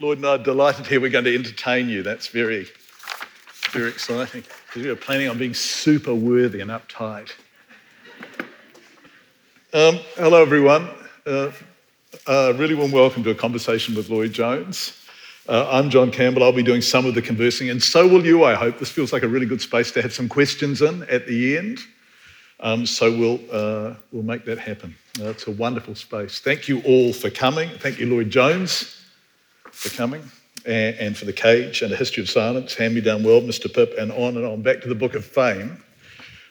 Lloyd and I are delighted here. We're going to entertain you. That's very, very exciting because we were planning on being super worthy and uptight. Um, hello, everyone. Uh, uh, really warm welcome to a conversation with Lloyd Jones. Uh, I'm John Campbell. I'll be doing some of the conversing, and so will you, I hope. This feels like a really good space to have some questions in at the end. Um, so we'll, uh, we'll make that happen. Uh, it's a wonderful space. Thank you all for coming. Thank you, Lloyd Jones, for coming, and, and for the cage and a history of silence, Hand Me Down World, Mr. Pip, and on and on. Back to the Book of Fame,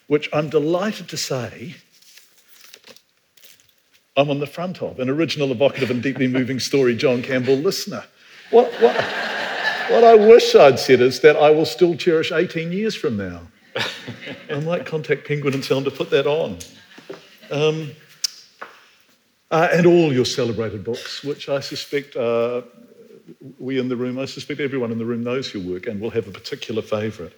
which I'm delighted to say I'm on the front of an original, evocative, and deeply moving story, John Campbell listener. What, what, what I wish I'd said is that I will still cherish 18 years from now. I might contact Penguin and tell them to put that on. Um, uh, and all your celebrated books, which I suspect uh, we in the room, I suspect everyone in the room knows your work and will have a particular favourite.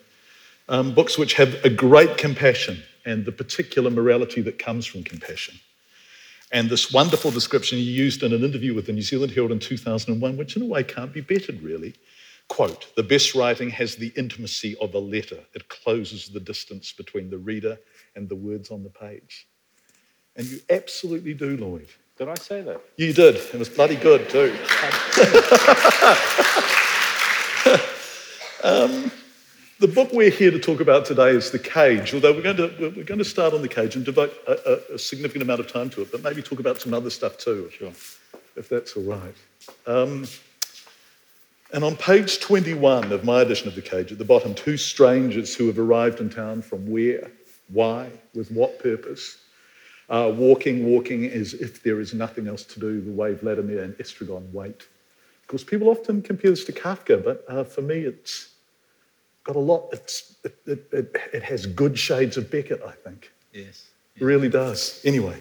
Um, books which have a great compassion and the particular morality that comes from compassion. And this wonderful description you used in an interview with the New Zealand Herald in 2001, which in a way can't be bettered, really. Quote The best writing has the intimacy of a letter, it closes the distance between the reader and the words on the page. And you absolutely do, Lloyd. Did I say that? You did. It was bloody good, too. um, the book we're here to talk about today is The Cage, although we're going to, we're going to start on The Cage and devote a, a, a significant amount of time to it, but maybe talk about some other stuff too, Sure. if that's all right. Um, and on page 21 of my edition of The Cage, at the bottom, two strangers who have arrived in town from where, why, with what purpose, uh, walking, walking is if there is nothing else to do, the way Vladimir and Estragon wait. Of course, people often compare this to Kafka, but uh, for me, it's got a lot, it's, it, it, it, it has good shades of Beckett, I think. Yes. It really does. Anyway,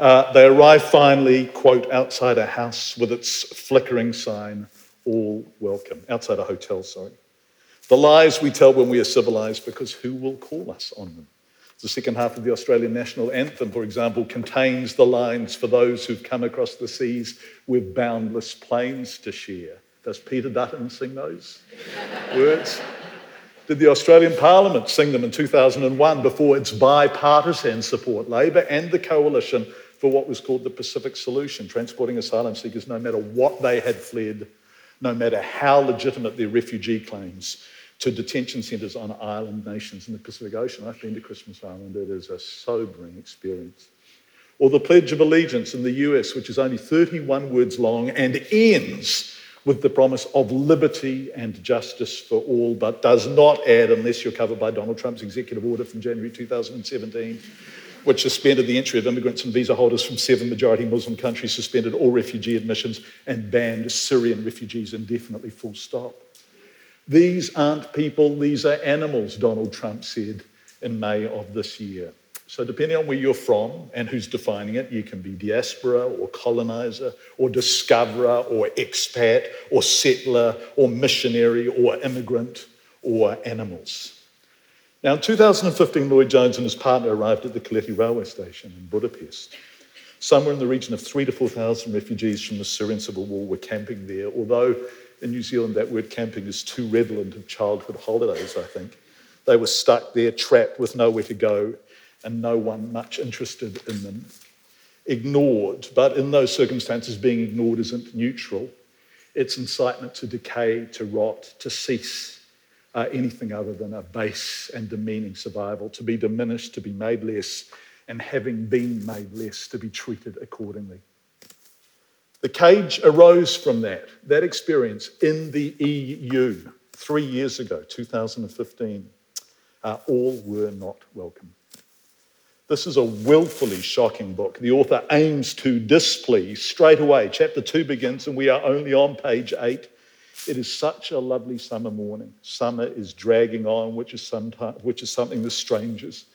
uh, they arrive finally, quote, outside a house with its flickering sign, all welcome, outside a hotel, sorry. The lies we tell when we are civilized, because who will call us on them? The second half of the Australian national anthem, for example, contains the lines for those who've come across the seas with boundless plains to share. Does Peter Dutton sing those words? Did the Australian Parliament sing them in 2001 before its bipartisan support, Labor and the coalition, for what was called the Pacific Solution, transporting asylum seekers no matter what they had fled, no matter how legitimate their refugee claims, to detention centres on island nations in the Pacific Ocean. I've been to Christmas Island, it is a sobering experience. Or the Pledge of Allegiance in the US, which is only 31 words long and ends with the promise of liberty and justice for all, but does not add, unless you're covered by Donald Trump's executive order from January 2017, which suspended the entry of immigrants and visa holders from seven majority Muslim countries, suspended all refugee admissions, and banned Syrian refugees indefinitely, full stop. These aren't people, these are animals, Donald Trump said in May of this year. So, depending on where you're from and who's defining it, you can be diaspora or colonizer or discoverer or expat or settler or missionary or immigrant or animals. Now, in 2015, Lloyd Jones and his partner arrived at the Keleti railway station in Budapest. Somewhere in the region of three to 4,000 refugees from the Syrian civil war were camping there, although in New Zealand that word camping is too redolent of childhood holidays, I think. They were stuck there, trapped with nowhere to go, and no one much interested in them. Ignored, but in those circumstances, being ignored isn't neutral. It's incitement to decay, to rot, to cease uh, anything other than a base and demeaning survival, to be diminished, to be made less, and having been made less, to be treated accordingly. The cage arose from that, that experience in the EU three years ago, 2015. Uh, all were not welcome. This is a willfully shocking book. The author aims to displease straight away. Chapter 2 begins, and we are only on page 8. It is such a lovely summer morning. Summer is dragging on, which is, which is something the strangers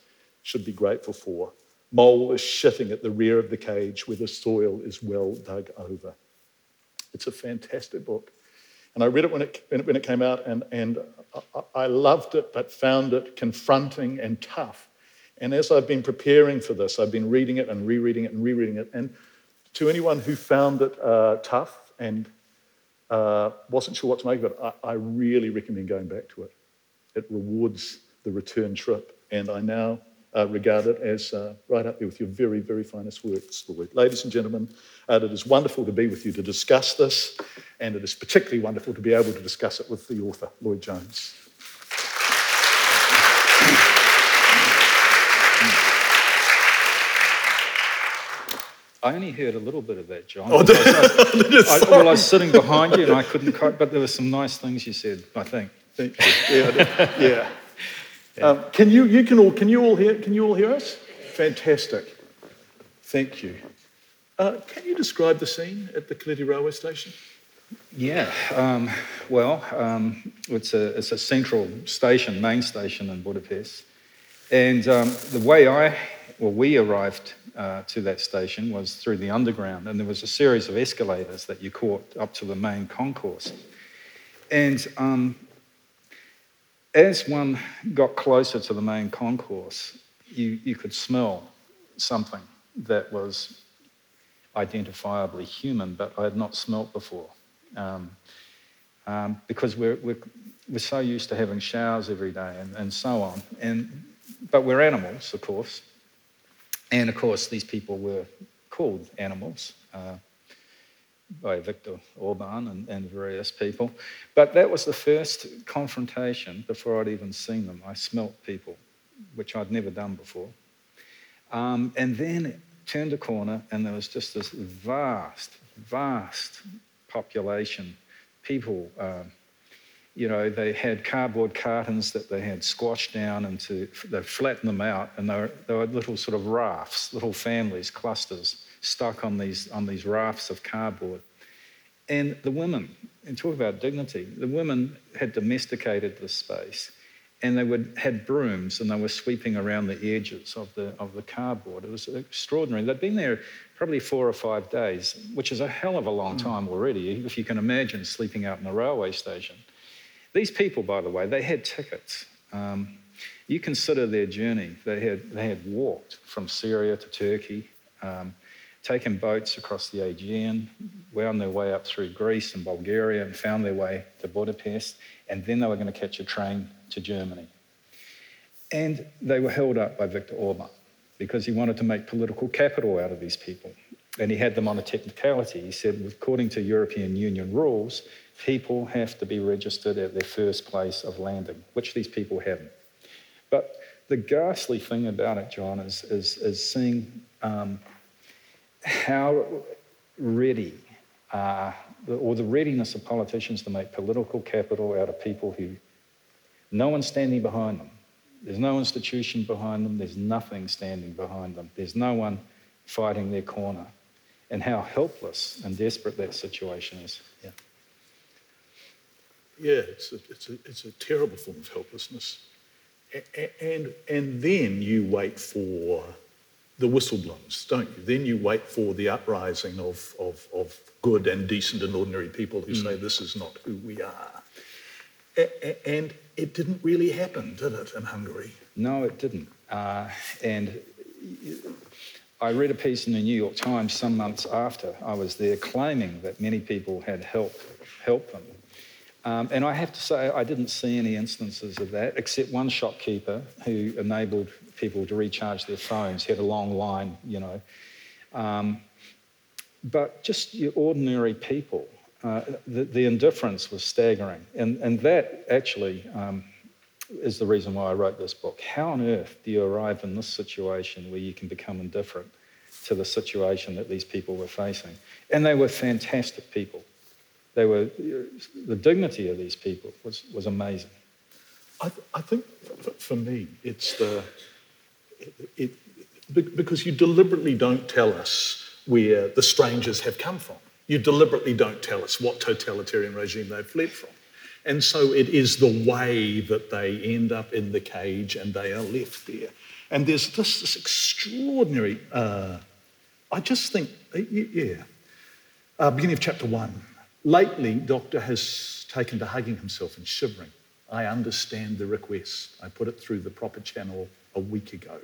should be grateful for. Mole is shitting at the rear of the cage where the soil is well dug over. It's a fantastic book. And I read it when it, when it came out, and, and I loved it, but found it confronting and tough. And as I've been preparing for this, I've been reading it and rereading it and rereading it. And to anyone who found it uh, tough and Uh, wasn't sure what to make of it. I, I really recommend going back to it. It rewards the return trip, and I now uh, regard it as uh, right up there with your very, very finest works. Ladies and gentlemen, uh, it is wonderful to be with you to discuss this, and it is particularly wonderful to be able to discuss it with the author, Lloyd Jones. I only heard a little bit of that, John. Oh, I, I, well, I was sitting behind you and I couldn't quite, but there were some nice things you said, I think. Thank you. Yeah. yeah. Yeah. Um, can you, you can all, can you all hear, can you all hear us? Fantastic. Thank you. Uh, can you describe the scene at the Keleti railway station? Yeah, um, well, um, it's, a, it's a central station, main station in Budapest. And um, the way I, well, we arrived uh, to that station was through the underground, and there was a series of escalators that you caught up to the main concourse. And um, as one got closer to the main concourse, you, you could smell something that was identifiably human, but I had not smelt before. Um, um, because we're, we're, we're so used to having showers every day and, and so on. And, but we're animals, of course. And of course, these people were called animals uh, by Viktor Orban and, and, various people. But that was the first confrontation before I'd even seen them. I smelt people, which I'd never done before. Um, and then it turned a corner, and there was just this vast, vast population, people. Uh, you know, they had cardboard cartons that they had squashed down into, they flattened them out, and they were, they were little sort of rafts, little families, clusters, stuck on these, on these rafts of cardboard. And the women, and talk about dignity, the women had domesticated this space and they would, had brooms and they were sweeping around the edges of the, of the cardboard. It was extraordinary. They'd been there probably four or five days, which is a hell of a long mm. time already, if you can imagine sleeping out in a railway station. These people, by the way, they had tickets. Um, you consider their journey. They had, they had walked from Syria to Turkey, um, taken boats across the Aegean, wound their way up through Greece and Bulgaria, and found their way to Budapest, and then they were going to catch a train to Germany. And they were held up by Viktor Orban because he wanted to make political capital out of these people. And he had them on a technicality. He said, according to European Union rules, people have to be registered at their first place of landing, which these people haven't. But the ghastly thing about it, John, is, is, is seeing um, how ready, uh, or the readiness of politicians to make political capital out of people who no one's standing behind them. There's no institution behind them. There's nothing standing behind them. There's no one fighting their corner. And how helpless and desperate that situation is. Yeah. Yeah, it's a, it's a, it's a terrible form of helplessness. And, and then you wait for the whistle blows, don't you? Then you wait for the uprising of, of, of good and decent and ordinary people who mm. say, this is not who we are. And it didn't really happen, did it, in Hungary? No, it didn't. Uh, and I read a piece in the New York Times some months after I was there claiming that many people had helped, helped them um, and I have to say, I didn't see any instances of that, except one shopkeeper who enabled people to recharge their phones. Had a long line, you know. Um, but just your ordinary people, uh, the, the, indifference was staggering. And, and that actually um, is the reason why I wrote this book. How on earth do you arrive in this situation where you can become indifferent to the situation that these people were facing? And they were fantastic people. They were, the dignity of these people was, was amazing. I, I think for me, it's the, it, because you deliberately don't tell us where the strangers have come from. You deliberately don't tell us what totalitarian regime they've fled from. And so it is the way that they end up in the cage and they are left there. And there's this, this extraordinary, uh, I just think, yeah, uh, beginning of chapter one, Lately, Doctor has taken to hugging himself and shivering. I understand the request. I put it through the proper channel a week ago.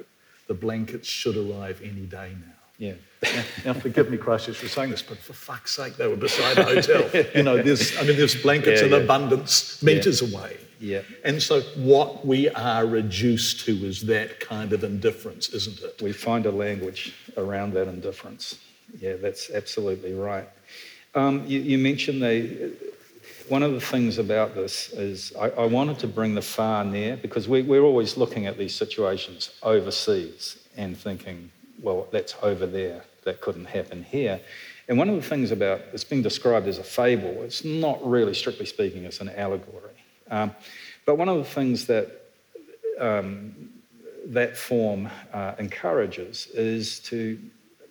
The blankets should arrive any day now. Yeah. Now, forgive me, Christchurch, for saying this, but for fuck's sake, they were beside a hotel. you know, there's, I mean, there's blankets Yeah, in yeah. abundance meters away. Yeah. And so what we are reduced to is that kind of indifference, isn't it? We find a language around that indifference. Yeah, that's absolutely right. Um, you, you mentioned the, one of the things about this is I, I wanted to bring the far near because we, we're always looking at these situations overseas and thinking, well, that's over there. That couldn't happen here. And one of the things about it's being described as a fable. It's not really, strictly speaking, it's an allegory. Um, but one of the things that that form uh, encourages is to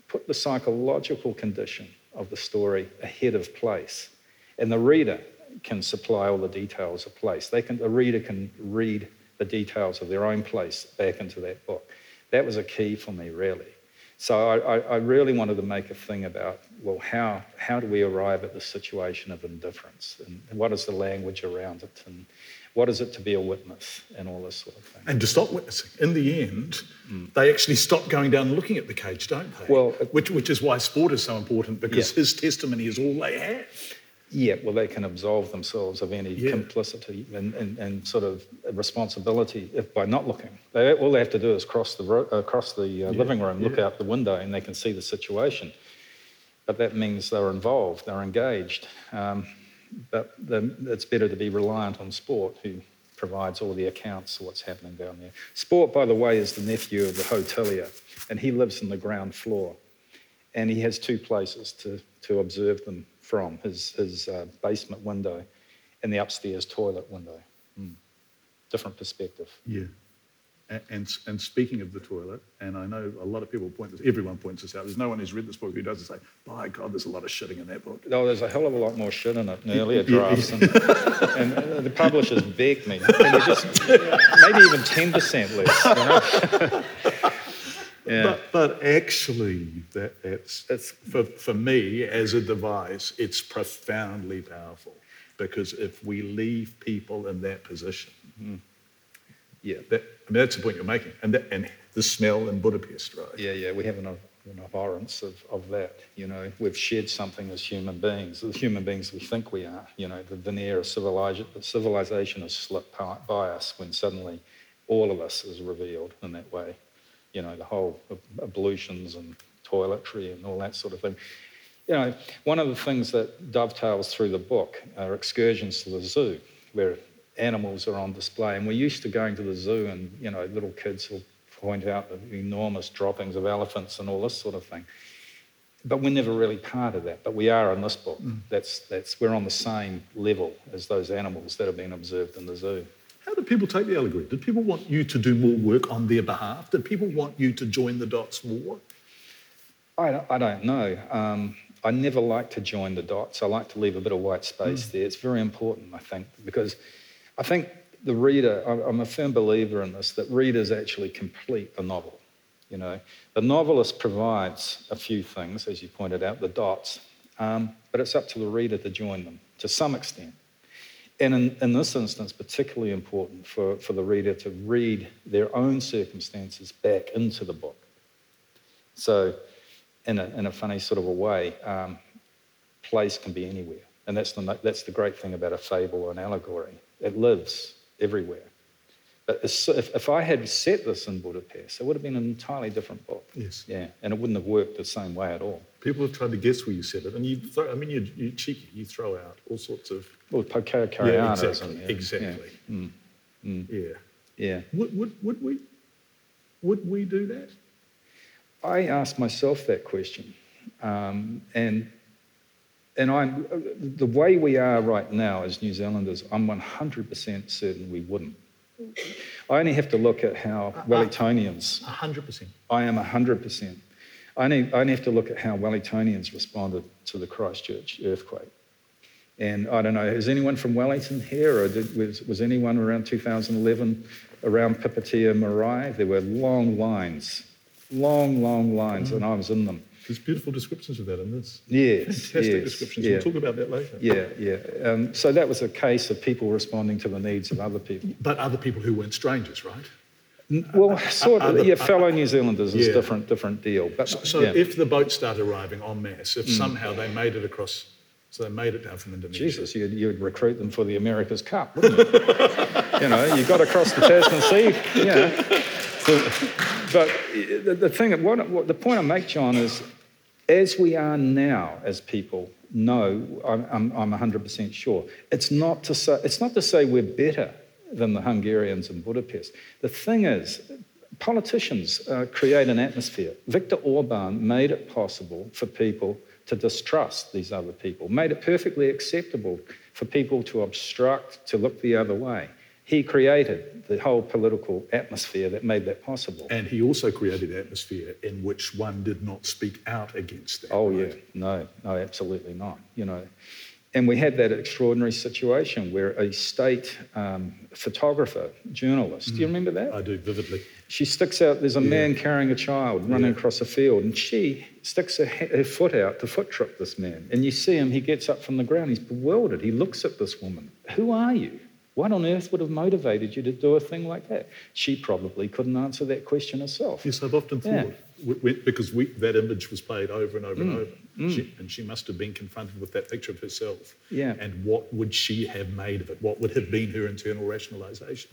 put the psychological condition of the story ahead of place. And the reader can supply all the details of place. They can, the reader can read the details of their own place back into that book. That was a key for me, really. So I, I, really wanted to make a thing about, well, how, how do we arrive at the situation of indifference? And what is the language around it? And what is it to be a witness? And all this sort of thing. And to stop witnessing. In the end, they actually stop going down and looking at the cage, don't they? Mm. Well, which, which is why sport is so important because Yeah. his testimony is all they have. Yeah, well, they can absolve themselves of any Yeah. complicity and, and, and sort of responsibility if, by not looking. They, all they have to do is cross the, ro- uh, cross the uh, living room, look yeah. out the window, and they can see the situation. But that means they're involved, they're engaged. Um, but the, it's better to be reliant on sport, who provides all the accounts of what's happening down there. Sport, by the way, is the nephew of the hotelier, and he lives on the ground floor. And he has two places to, to observe them from his, his uh, basement window and the upstairs toilet window. Mm. Different perspective. Yeah. A- And, and speaking of the toilet, and I know a lot of people point this, everyone points this out. There's no one who's read this book who doesn't say, by God, there's a lot of shitting in that book. Oh, there's a hell of a lot more shit in it in earlier drafts. And, and uh, the publishers begged me. Can you just, maybe even 10% less. You know? yeah. But, but actually, that, that's, It's- for, for me as a device, it's profoundly powerful because if we leave people in that position, mm-hmm. yeah. that, I mean, that's the point you're making. And, that, and the smell in Budapest, right? Yeah, yeah, we have an, an abhorrence of, of that. You know, we've shared something as human beings, the human beings we think we are. You know, the veneer of civilization, civilization has slipped by us when suddenly all of us is revealed in that way. You know, the whole ablutions and toiletry and all that sort of thing. You know, one of the things that dovetails through the book are excursions to the zoo, where animals are on display. And we're used to going to the zoo, and you know, little kids will point out the enormous droppings of elephants and all this sort of thing. But we're never really part of that. But we are in this book. Mm. That's that's we're on the same level as those animals that have been observed in the zoo. How did people take the allegory? Did people want you to do more work on their behalf? Did people want you to join the dots more? I don't, I don't know. Um, I never like to join the dots. I like to leave a bit of white space there. It's very important, I think, because I think the reader, I'm- I'm a firm believer in this, that readers actually complete the novel. You know, the novelist provides a few things, as you pointed out, the dots, um, but it's up to the reader to join them to some extent. And in, in this instance, particularly important for, for the reader to read their own circumstances back into the book. So, in a, in a funny sort of a way, um, place can be anywhere. And that's the, that's the great thing about a fable or an allegory. It lives everywhere. But if, if I had set this in Budapest, it would have been an entirely different book. Yes. Yeah, and it wouldn't have worked the same way at all. People have tried to guess where you said it, and you throw, I mean, you're, you're cheeky. You throw out all sorts of. Well, Pocaro Yeah, exactly. Yeah, Exactly. Yeah. Yeah. yeah. Would, would, would, we, would we do that? I asked myself that question, um, and and I'm the way we are right now as New Zealanders. I'm 100% certain we wouldn't. I only have to look at how Wellingtonians. 100%. I am 100%. I only, I only have to look at how Wellingtonians responded to the Christchurch earthquake. And I don't know, is anyone from Wellington here, or did, was, was anyone around 2011 around Pipitea Marae? There were long lines, long, long lines, and I was in them. There's beautiful descriptions of that in this. Yes, Fantastic yes, descriptions. yeah. We'll talk about that later. Yeah, yeah. Um, so that was a case of people responding to the needs of other people. But other people who weren't strangers, right? Well, uh, sort of. other- yeah, fellow New Zealanders is Yeah. different, different deal. But So yeah. if the boats start arriving en masse, if mm. somehow they made it across, so they made it down from Indonesia. Jesus, you'd, you'd recruit them for the America's Cup, wouldn't you? you know, you got across the Tasman Sea, yeah. So- but uh, the, the thing, what, what, the point I make, John, is as we are now as people, no, I'm, I'm, I'm 100% sure. It's not, to say, it's not to say we're better than the Hungarians in Budapest. The thing is, politicians uh, create an atmosphere. Viktor Orban made it possible for people to distrust these other people, made it perfectly acceptable for people to obstruct, to look the other way. He created the whole political atmosphere that made that possible. And he also created an atmosphere in which one did not speak out against that. Oh, right? yeah. No, no, absolutely not. You know, and we had that extraordinary situation where a state um, photographer, journalist, do you remember that? I do vividly. She sticks out, there's a man carrying a child running Yeah. across a field, and she sticks her, her foot out to foot trip this man. And you see him, he gets up from the ground, he's bewildered. He looks at this woman. Who are you? What on earth would have motivated you to do a thing like that? She probably couldn't answer that question herself. Yes, I've often Yeah. thought, w- because we, that image was played over and over Mm. and over, she, and she must have been confronted with that picture of herself. Yeah. And what would she have made of it? What would have been her internal rationalisation?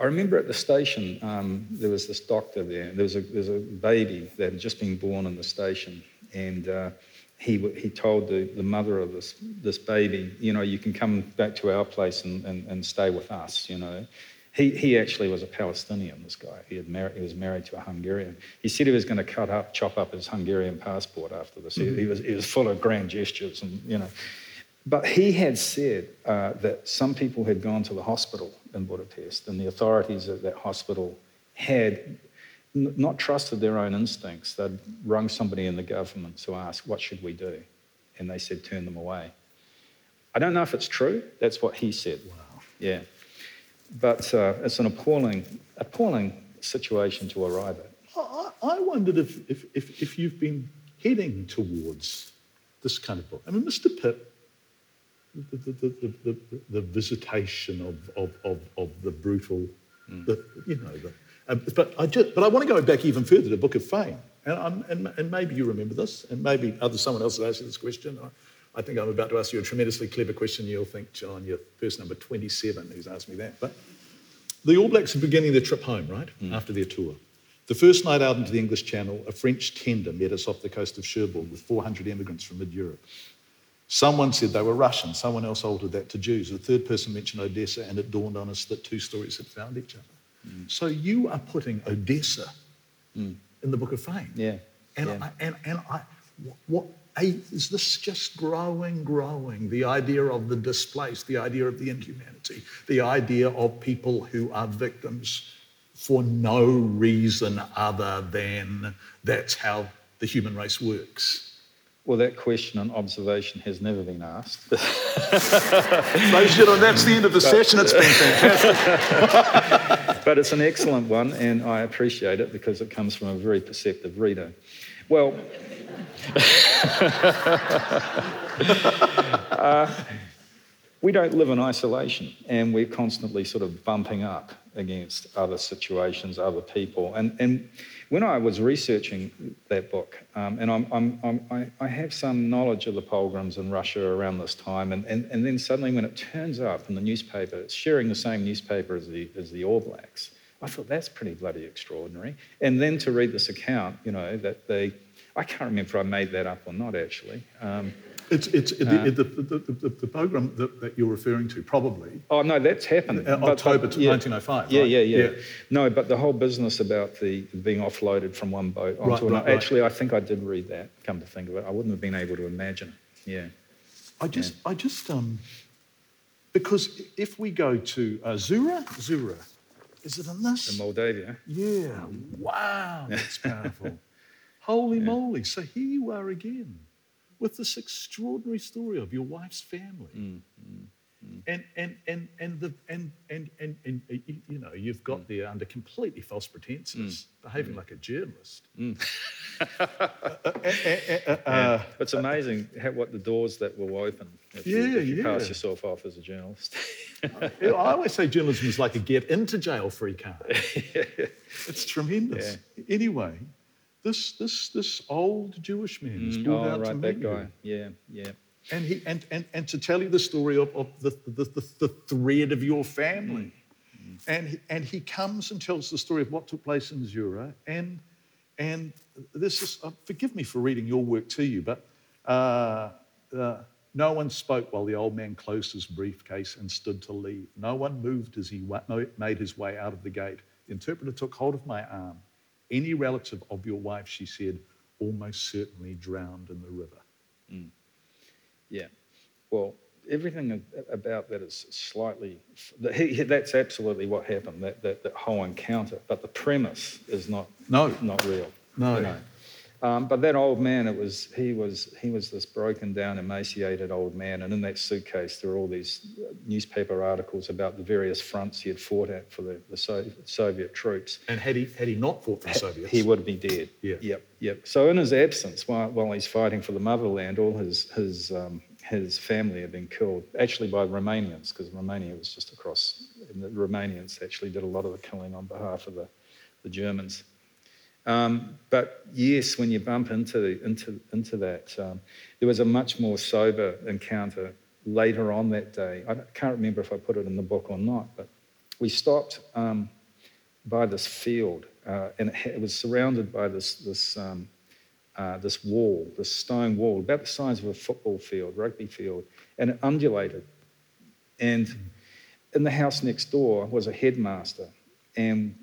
I remember at the station, um, there was this doctor there. There was a, there was a baby that had just been born in the station, and uh, he, he told the, the mother of this, this baby, you know, you can come back to our place and, and, and stay with us, you know. He, he actually was a Palestinian, this guy. He, had mar- he was married to a Hungarian. He said he was going to cut up, chop up his Hungarian passport after this. He, he, was, he was full of grand gestures and, you know. But he had said uh, that some people had gone to the hospital in Budapest, and the authorities at that hospital had n- not trusted their own instincts. They'd rung somebody in the government to ask, What should we do? And they said, Turn them away. I don't know if it's true. That's what he said. Wow. Yeah. But uh, it's an appalling, appalling situation to arrive at. I, wondered if, if, if, if you've been heading towards this kind of book. I mean, Mr. Pip, the, the, the, the, visitation of, of, of, of the brutal, the, you know, the, uh, but, I just, but I want to go back even further to Book of Fame. And, I'm, and, and maybe you remember this, and maybe other, someone else has asked you this question. I, I think I'm about to ask you a tremendously clever question. You'll think, John, you're person number 27 who's asked me that. But the All Blacks are beginning their trip home, right? After their tour. The first night out into the English Channel, a French tender met us off the coast of Cherbourg with 400 immigrants from mid Europe. Someone said they were Russian, someone else altered that to Jews. A third person mentioned Odessa, and it dawned on us that two stories had found each other. Mm. So you are putting Odessa mm. in the Book of Fame. Yeah, And, yeah. I, and, and I, what, I, is this just growing, growing? The idea of the displaced, the idea of the inhumanity, the idea of people who are victims for no reason other than that's how the human race works. Well, that question and observation has never been asked. Ladies and gentlemen, that's the end of the session. It's been fantastic. but it's an excellent one, and I appreciate it because it comes from a very perceptive reader. Well, uh, we don't live in isolation, and we're constantly sort of bumping up against other situations, other people. And, and when I was researching that book, um, and I'm, I'm, I'm, I, I have some knowledge of the pogroms in Russia around this time, and, and, and then suddenly when it turns up in the newspaper, it's sharing the same newspaper as the, as the All Blacks. I thought that's pretty bloody extraordinary. And then to read this account, you know, that they, I can't remember if I made that up or not actually. Um, It's, it's the, the, the, the, the pogrom that, that you're referring to, probably. Oh no, that's happened. Uh, October 1905, Yeah, right? yeah, yeah, Yeah. No, but the whole business about the being offloaded from one boat onto Right, another. right. Actually, I think I did read that. Come to think of it, I wouldn't have been able to imagine. Yeah. I just, I just, um, because if we go to uh, Zura, Zura, is it in this? In Moldavia. Yeah, wow, that's powerful. Holy moly. So here you are again with this extraordinary story of your wife's family. Mm, mm, mm. And, and, and, and, the, and, and, and, and, uh, you- you know, you've got there under completely false pretenses, behaving like a journalist. Yeah. it's amazing how, what the doors that will open if you, Yeah, if you pass yourself off as a journalist. I always say journalism is like a get into jail free card. It's tremendous. Anyway, this, this, this old Jewish man is brought oh, out to right, meet that you. guy. Yeah, yeah. And, he, and, and, and to tell you the story of, of the, the, the, the thread of your family. And, he, and he comes and tells the story of what took place in Zura. And, and this is, uh, forgive me for reading your work to you, but uh, uh, no one spoke while the old man closed his briefcase and stood to leave. No one moved as he wa- made his way out of the gate. The interpreter took hold of my arm. Any relative of your wife, she said, almost certainly drowned in the river. Mm. Yeah. Well, everything about that is slightly. that- he- he- That's absolutely what happened. That, that that whole encounter, but the premise is not No. not real. No. you know. Um, but that old man, it was he was he was this broken down, emaciated old man, and in that suitcase there were all these newspaper articles about the various fronts he had fought at for the, the Soviet, Soviet troops. And had he, had he not fought for the Soviets, He would be dead. Yeah. Yep. Yep. So in his absence, while, while he's fighting for the motherland, all his his um, his family had been killed, actually by Romanians, because Romania was just across. And the Romanians actually did a lot of the killing on behalf of the, the Germans. Um, but yes, when you bump into into into that, um, there was a much more sober encounter later on that day. I can't remember if I put it in the book or not, but we stopped um, by this field, uh, and it, it was surrounded by this this um, uh, this wall, this stone wall, about the size of a football field, rugby field, and it undulated. And in the house next door was a headmaster, and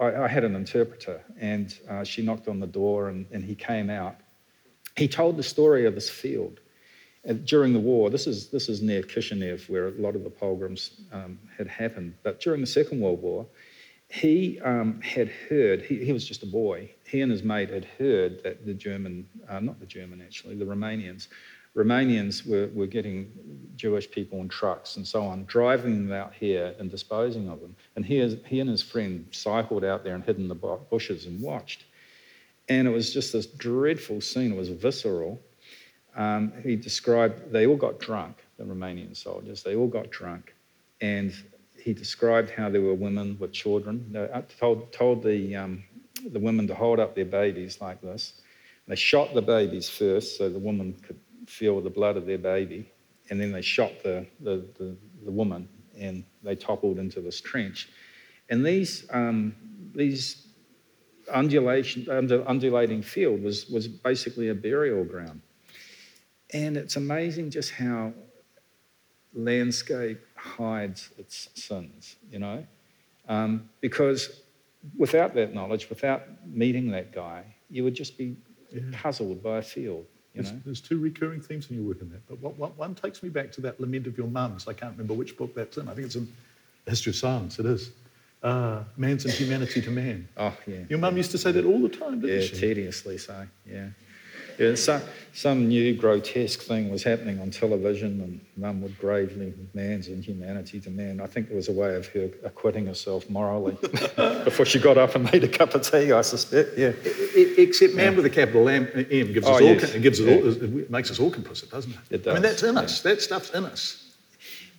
I, I had an interpreter, and uh, she knocked on the door, and, and he came out. He told the story of this field. And during the war, this is, this is near Kishinev, where a lot of the pogroms um, had happened. But during the Second World War, he um, had heard, he, he was just a boy, he and his mate had heard that the German, uh, not the German actually, the Romanians, Romanians were, were getting Jewish people in trucks and so on, driving them out here and disposing of them. And he, he and his friend cycled out there and hid in the bushes and watched. And it was just this dreadful scene, it was visceral. Um, he described, they all got drunk, the Romanian soldiers, they all got drunk. And he described how there were women with children. They uh, told, told the, um, the women to hold up their babies like this. They shot the babies first so the woman could feel the blood of their baby. And then they shot the, the, the, the woman and they toppled into this trench. And these, um, these undulation, undu- undulating field was, was basically a burial ground. And it's amazing just how landscape hides its sins, you know? Um, because without that knowledge, without meeting that guy, you would just be puzzled by a field, you There's, know? there's two recurring themes in your work in that. But what, what, one takes me back to that lament of your mum's. I can't remember which book that's in. I think it's in History of Silence. It is. Uh, man's inhumanity to man. Oh, yeah. Your mum used to say that all the time, didn't Yeah, she? tediously so, yeah. Yeah, some, some new grotesque thing was happening on television, and mum would gravely, man's inhumanity to man. I think it was a way of her acquitting herself morally before she got up and made a cup of tea, I suspect, yeah. Except man with a capital M, M gives Oh, us yes. all, it gives us all, it makes us all complicit, doesn't it? It I mean, that's in us. That stuff's in us.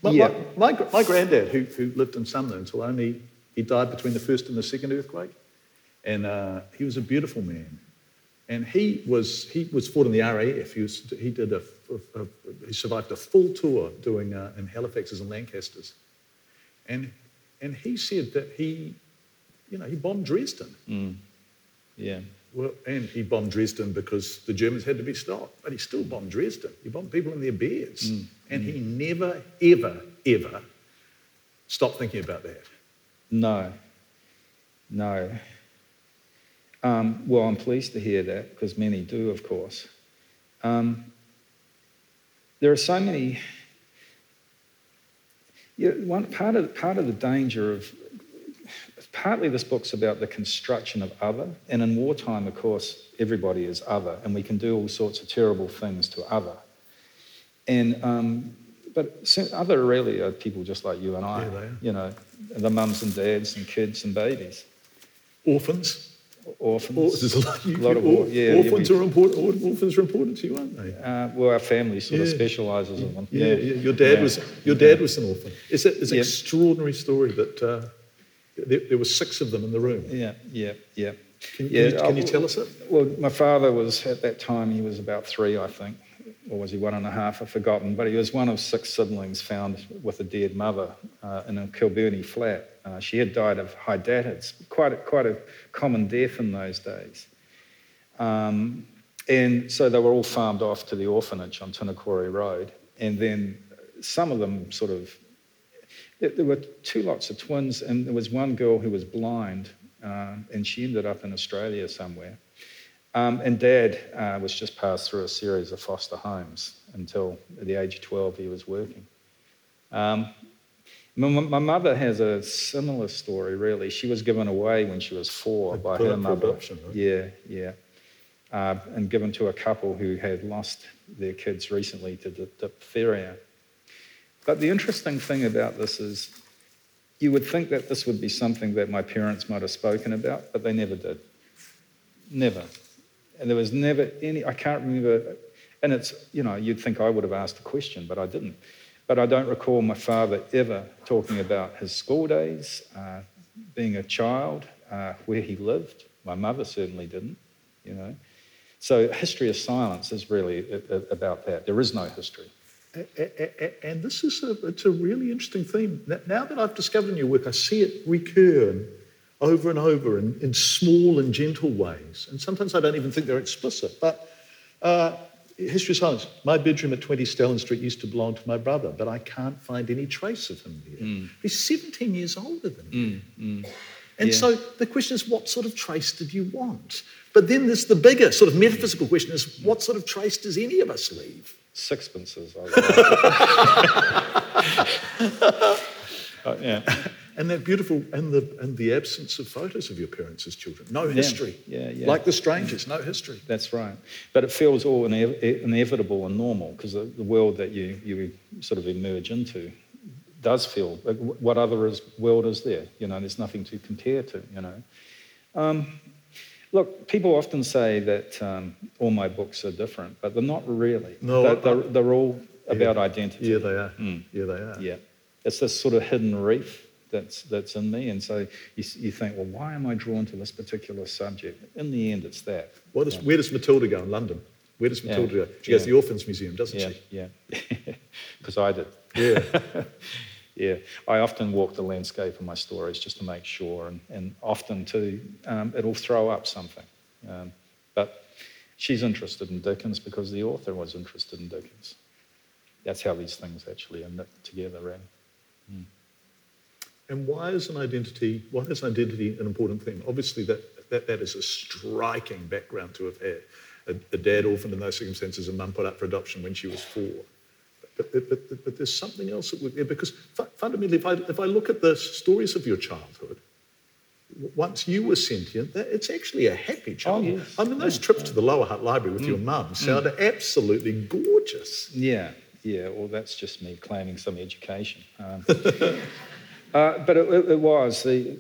My, Yeah. my, my, my granddad, who, who lived in Sumner until only, he died between the first and the second earthquake. And uh, he was a beautiful man. And he was, he was fought in the RAF. He, was, he, did a, a- a- he survived a full tour doing uh, in Halifax's and Lancasters. And, and he said that he, you know, he bombed Dresden. Mm. Yeah. Well, and he bombed Dresden because the Germans had to be stopped, but he still bombed Dresden. He bombed people in their beds. Mm. And he mm. never, ever, ever stopped thinking about that. No, no. Um, well, I'm pleased to hear that because many do, of course. Um, there are so many. Yeah, one part of part of the danger of partly this book's about the construction of other, and in wartime, of course, everybody is other, and we can do all sorts of terrible things to other. And um, but other really are people just like you and I. Yeah. You know, the mums and dads and kids and babies, Orphans. Orphans. Or, a lot, of or- yeah, orphans be- are important. or- Orphans are important to you, aren't they? Uh, well, our family sort of Yeah. specialises in them. Yeah, yeah. Your dad Yeah. was your dad was an orphan. It's, a, it's an extraordinary story that uh, there, there were six of them in the room. Yeah, yeah, yeah. Can, yeah, can, you, can you tell us it? Well, my father was at that time, he was about three, I think, or was he one and a half? I've forgotten. But he was one of six siblings found with a dead mother uh, in a Kilbirnie flat. Uh, she had died of hydatids, quite a, quite a common death in those days. Um, and so they were all farmed off to the orphanage on Tinakori Road. And then some of them sort of there were two lots of twins, and there was one girl who was blind, um, and she ended up in Australia somewhere. Um, and dad uh, was just passed through a series of foster homes until at the age of 12 he was working. Um, my, my mother has a similar story, really. She was given away when she was four by her mother. adoption, right? Yeah, yeah. Uh, and given to a couple who had lost their kids recently to di- diphtheria. But the interesting thing about this is you would think that this would be something that my parents might have spoken about, but they never did. Never. And there was never any, I can't remember, and it's, you know, you'd think I would have asked a question, but I didn't. But I don't recall my father ever talking about his school days, uh, being a child, uh, where he lived. My mother certainly didn't, you know. So history of silence is really about that. There is no history. And this is a, it's a really interesting theme. Now that I've discovered in your work, I see it recur over and over in, in small and gentle ways. And sometimes I don't even think they're explicit. But uh, history of silence. My bedroom at 20 Stellan Street used to belong to my brother, but I can't find any trace of him there. He's 17 years older than me. And Yeah. so the question is, what sort of trace did you want? But then there's the bigger sort of metaphysical question is, what sort of trace does any of us leave? Sixpences. I like. Uh, yeah. And that beautiful, and the, and the absence of photos of your parents as children. No history. yeah, yeah. Like the strangers, no history. That's right. But it feels all ine- inevitable and normal because the, the world that you, you sort of emerge into does feel. like, What other is, world is there? You know, there's nothing to compare to, you know. Um, look, people often say that um, all my books are different, but they're not really. No, They're, they're, they're all about identity. Yeah, they are. Mm. Yeah, they are. Yeah, it's this sort of hidden reef that's that's in me, and so you, you think, well, why am I drawn to this particular subject? In the end, it's that. What is, Where does Matilda go in London? Where does Yeah. Matilda go? She goes to the Orphans Museum, doesn't Yeah, she? yeah, because I did. Yeah. Yeah, I often walk the landscape in my stories just to make sure, and, and often too, um, it'll throw up something. Um, but she's interested in Dickens because the author was interested in Dickens. That's how these things actually are knit together, really. And why is an identity, why is identity an important thing? Obviously, that, that, that is a striking background to have had. A, a dad orphaned in those circumstances, a mum put up for adoption when she was four. But, but, but, but there's something else that would, be because fu- fundamentally, if I, if I look at the stories of your childhood, once you were sentient, that- it's actually a happy childhood. yes. I mean, those trips to the Lower Hutt Library with your mum sounded absolutely gorgeous. Yeah, yeah, well, that's just me claiming some education. Um, uh, but it, it- it was, the,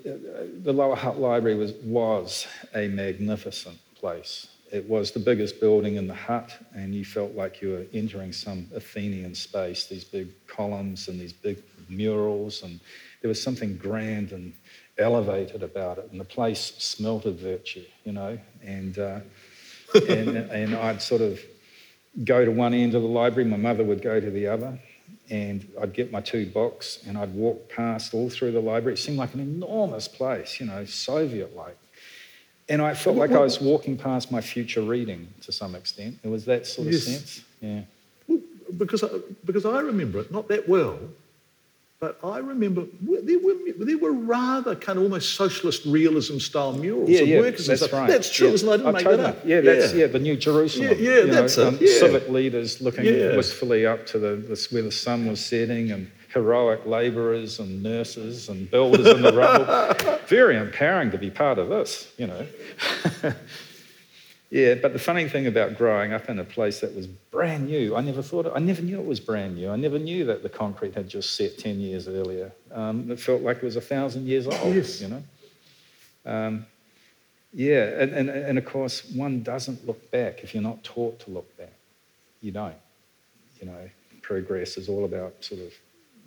the Lower Hutt Library was, was a magnificent place. It was the biggest building in the Hutt, and you felt like you were entering some Athenian space, these big columns and these big murals, and there was something grand and elevated about it, and the place smelt of virtue, you know, and, uh, and, and I'd sort of go to one end of the library, my mother would go to the other, and I'd get my two books and I'd walk past all through the library. It seemed like an enormous place, you know, Soviet like. And I felt like I was walking past my future reading to some extent. It was that sort of Yes. sense. Yeah. Well, because I, because I remember it, not that well, but I remember there were, there were rather kind of almost socialist realism style murals Yeah, of yeah, workers that's right. That's true, Yeah. isn't it? I didn't Oh, make totally. that up. Yeah, that's yeah, the New Jerusalem. Yeah, yeah, you know, that's it, um, yeah. Civic leaders looking Yeah. wistfully up to the, the where the sun was setting, and heroic labourers and nurses and builders in the rubble. Very empowering to be part of this, you know. Yeah, but the funny thing about growing up in a place that was brand new, I never thought, I never knew it was brand new. I never knew that the concrete had just set 10 years earlier. Um, it felt like it was a thousand years old, Yes. you know? Um, yeah, and, and, and of course, one doesn't look back if you're not taught to look back. You don't. You know, progress is all about sort of,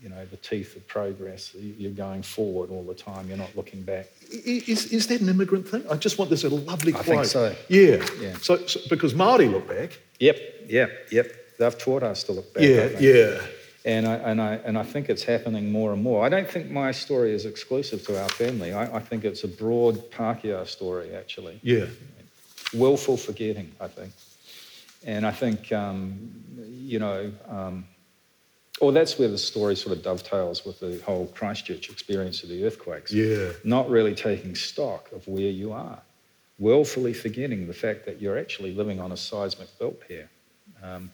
you know, the teeth of progress. You- You're going forward all the time, you're not looking back. Is, is that an immigrant thing? I just want this a lovely quote. I quote. think so. Yeah. Yeah. So, so because Māori look back. Yep, yep, yep. They've taught us to look back. Yeah, haven't they? yeah. And I, and, I, and I think it's happening more and more. I don't think my story is exclusive to our family. I, I think it's a broad Pākehā story, actually. Yeah. Willful forgetting, I think. And I think, um, you know, um, or that's where the story sort of dovetails with the whole Christchurch experience of the earthquakes. Yeah. Not really taking stock of where you are, willfully forgetting the fact that you're actually living on a seismic belt here. Um,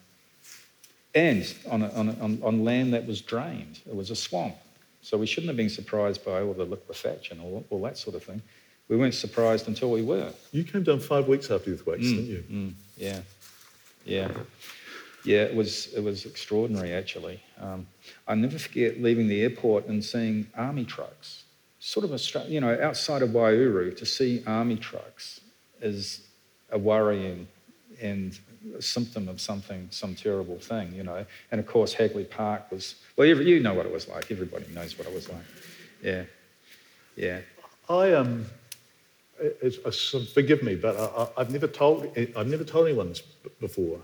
and on, a, on, a, on, on land that was drained. It was a swamp. So we shouldn't have been surprised by all the liquefaction, all, all that sort of thing. We weren't surprised until we were. You came down five weeks after the earthquakes, didn't you? Mm, yeah, yeah, yeah. It was it was extraordinary actually. Um, I never forget leaving the airport and seeing army trucks. Sort of a you know outside of Waiouru to see army trucks is a worrying and a symptom of something, some terrible thing, you know. And of course, Hagley Park was well. Every, you know what it was like. Everybody knows what it was like. Yeah, yeah. I um, it's, uh, so forgive me, but I, I, I've never told I've never told anyone this before.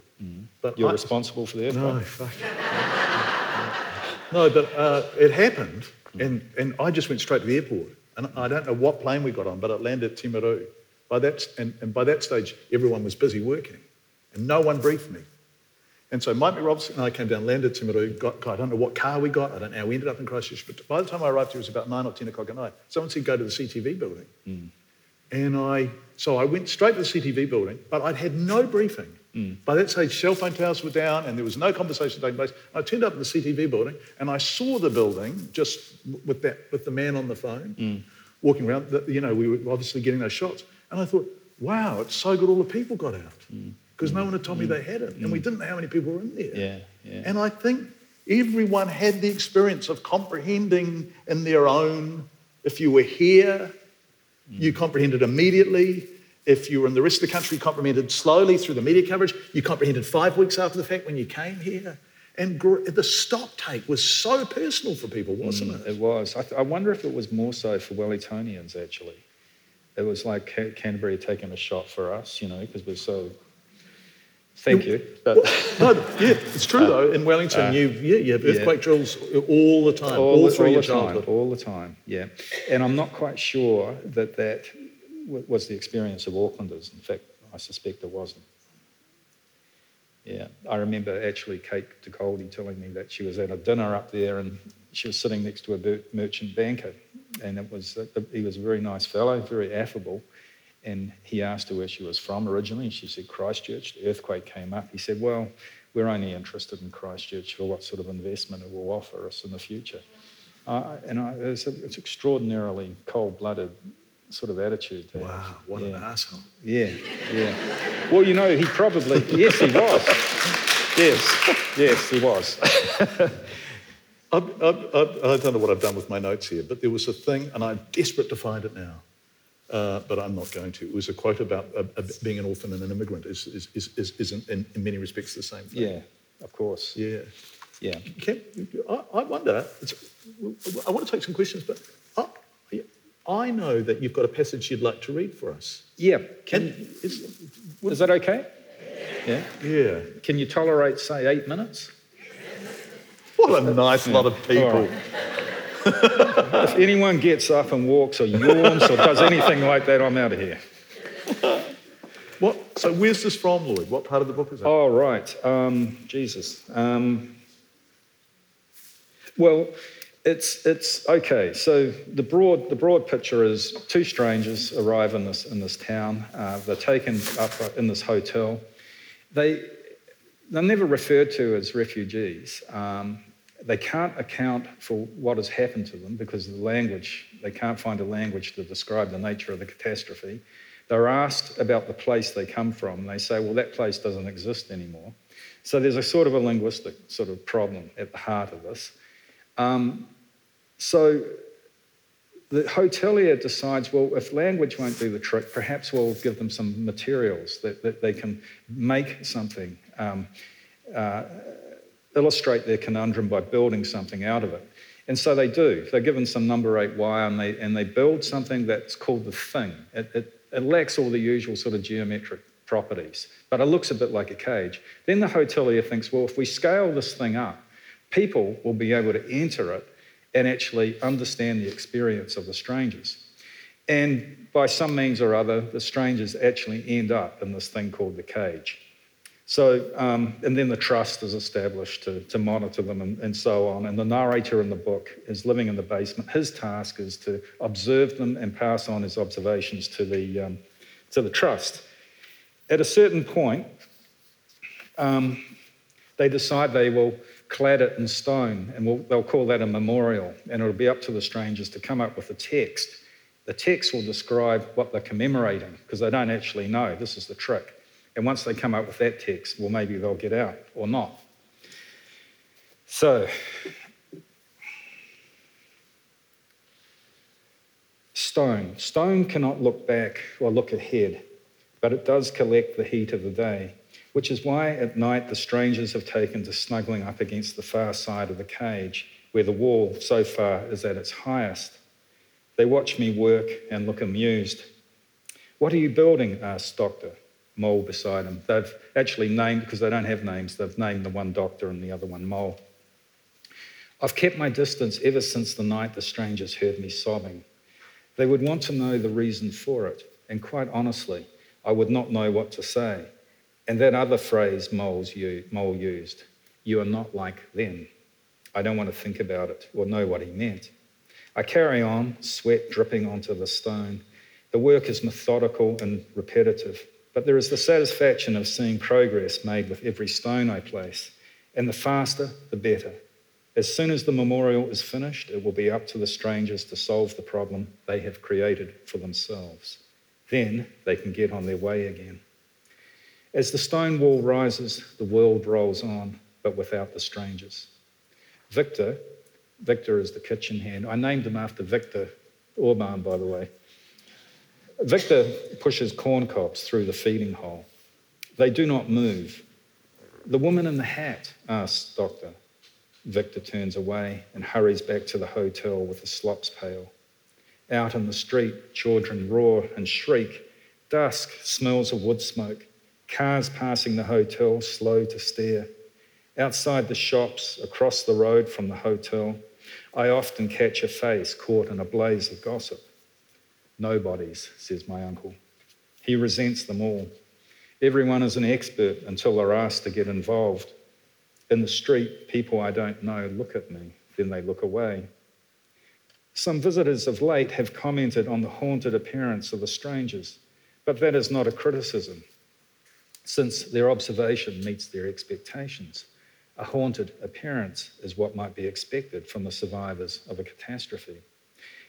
But You're I, responsible for the earthquake. no, fuck. no, but uh, it happened, and and I just went straight to the airport, and I don't know what plane we got on, but it landed at Timaru. By that and, and by that stage, everyone was busy working, and no one briefed me. And so Mike Robson and I came down, landed at Timaru. Got, I don't know what car we got. I don't know how we ended up in Christchurch. But by the time I arrived here, it was about nine or ten o'clock at night. Someone said, "Go to the CTV building." And I, so I went straight to the CTV building, but I'd had no briefing. Mm. By that stage, cell phone towers were down and there was no conversation taking place. I turned up in the CTV building and I saw the building just with that, with the man on the phone mm. walking around. The- You know, we were obviously getting those shots. And I thought, wow, it's so good all the people got out mm. because no one had told me they had it. And we didn't know how many people were in there. Yeah, yeah. And I think everyone had the experience of comprehending in their own, if you were here, you comprehended immediately. If you were in the rest of the country, you comprehended slowly through the media coverage. You comprehended five weeks after the fact when you came here. And the stop take was so personal for people, wasn't mm, it? It was. I, th- I wonder if it was more so for Wellingtonians, actually. It was like Ca- Canterbury taking a shot for us, you know, because we're so. Thank you. But no, yeah, it's true though. In Wellington, you yeah, you have earthquake drills all the time, all, the- through all your the time, all the time, yeah. And I'm not quite sure that that w- was the experience of Aucklanders. In fact, I suspect it wasn't. Yeah, I remember actually Kate De Goldi telling me that she was at a dinner up there and she was sitting next to a merchant banker, and it was uh, he was a very nice fellow, very affable, and he asked her where she was from originally, and she said Christchurch. The earthquake came up. He said, "Well, we're only interested in Christchurch for what sort of investment it will offer us in the future." Uh, and I, it's, a, it's extraordinarily cold-blooded sort of attitude. to have. Wow, what an Yeah. asshole. Yeah, yeah. Well, you know, he probably, yes, he was. Yes, yes, he was. I've, I've, I've, I don't know what I've done with my notes here, but there was a thing, and I'm desperate to find it now, uh, but I'm not going to. It was a quote about uh, uh, being an orphan and an immigrant is, is, is, is, is in, in, many respects the same thing. Yeah, of course. Yeah. Yeah. Can, I, I wonder, it's, I want to take some questions, but I, I know that you've got a passage you'd like to read for us. Yeah. Can, is, is that okay? Yeah. yeah. Can you tolerate, say, eight minutes? What a nice lot of people. If anyone gets up and walks or yawns or does anything like that, I'm out of here. What, so where's this from, Lloyd? What part of the book is it? Oh, right. Um, Jesus. Um, well, it's, it's okay. So the broad, the broad picture is two strangers arrive in this, in this town. Uh, they're taken up in this hotel. They, they're never referred to as refugees. Um, they can't account for what has happened to them because of the language. They can't find a language to describe the nature of the catastrophe. They're asked about the place they come from. and They say, well, that place doesn't exist anymore. So there's a sort of a linguistic sort of problem at the heart of this. Um, so the hotelier decides, well, if language won't do the trick, perhaps we'll give them some materials that, that they can make something, um, uh, illustrate their conundrum by building something out of it. And so they do. They're given some number eight wire and they, and they build something that's called the thing. It, it, it lacks all the usual sort of geometric properties, but it looks a bit like a cage. Then the hotelier thinks, well, if we scale this thing up, people will be able to enter it and actually understand the experience of the strangers. And by some means or other, the strangers actually end up in this thing called the cage. So, um, and then the trust is established to, to monitor them and, and, so on. And the narrator in the book is living in the basement. His task is to observe them and pass on his observations to the, um, to the trust. At a certain point, um, they decide they will clad it in stone and we'll, they'll call that a memorial. And it'll be up to the strangers to come up with a text. The text will describe what they're commemorating because they don't actually know. This is the trick. And once they come up with that text, well, maybe they'll get out or not. So, stone. Stone cannot look back or look ahead, but it does collect the heat of the day which is why at night the strangers have taken to snuggling up against the far side of the cage, where the wall so far is at its highest. They watch me work and look amused. What are you building? asked Doctor, Mole beside him. They've actually named, because they don't have names, they've named the one Doctor and the other one Mole. I've kept my distance ever since the night the strangers heard me sobbing. They would want to know the reason for it, and quite honestly, I would not know what to say. And that other phrase Mole's Mole used, you are not like them. I don't want to think about it or know what he meant. I carry on, sweat dripping onto the stone. The work is methodical and repetitive, but there is the satisfaction of seeing progress made with every stone I place. And the faster, the better. As soon as the memorial is finished, it will be up to the strangers to solve the problem they have created for themselves. Then they can get on their way again. As the stone wall rises, the world rolls on, but without the strangers. Victor, Victor is the kitchen hand. I named him after Victor Orban, by the way. Victor pushes corn cobs through the feeding hole. They do not move. The woman in the hat asks Doctor. Victor turns away and hurries back to the hotel with the slops pail. Out in the street, children roar and shriek. Dusk smells of wood smoke. Cars passing the hotel, slow to stare. Outside the shops, across the road from the hotel, I often catch a face caught in a blaze of gossip. Nobody's, says my uncle. He resents them all. Everyone is an expert until they're asked to get involved. In the street, people I don't know look at me, then they look away. Some visitors of late have commented on the haunted appearance of the strangers, but that is not a criticism since their observation meets their expectations. A haunted appearance is what might be expected from the survivors of a catastrophe.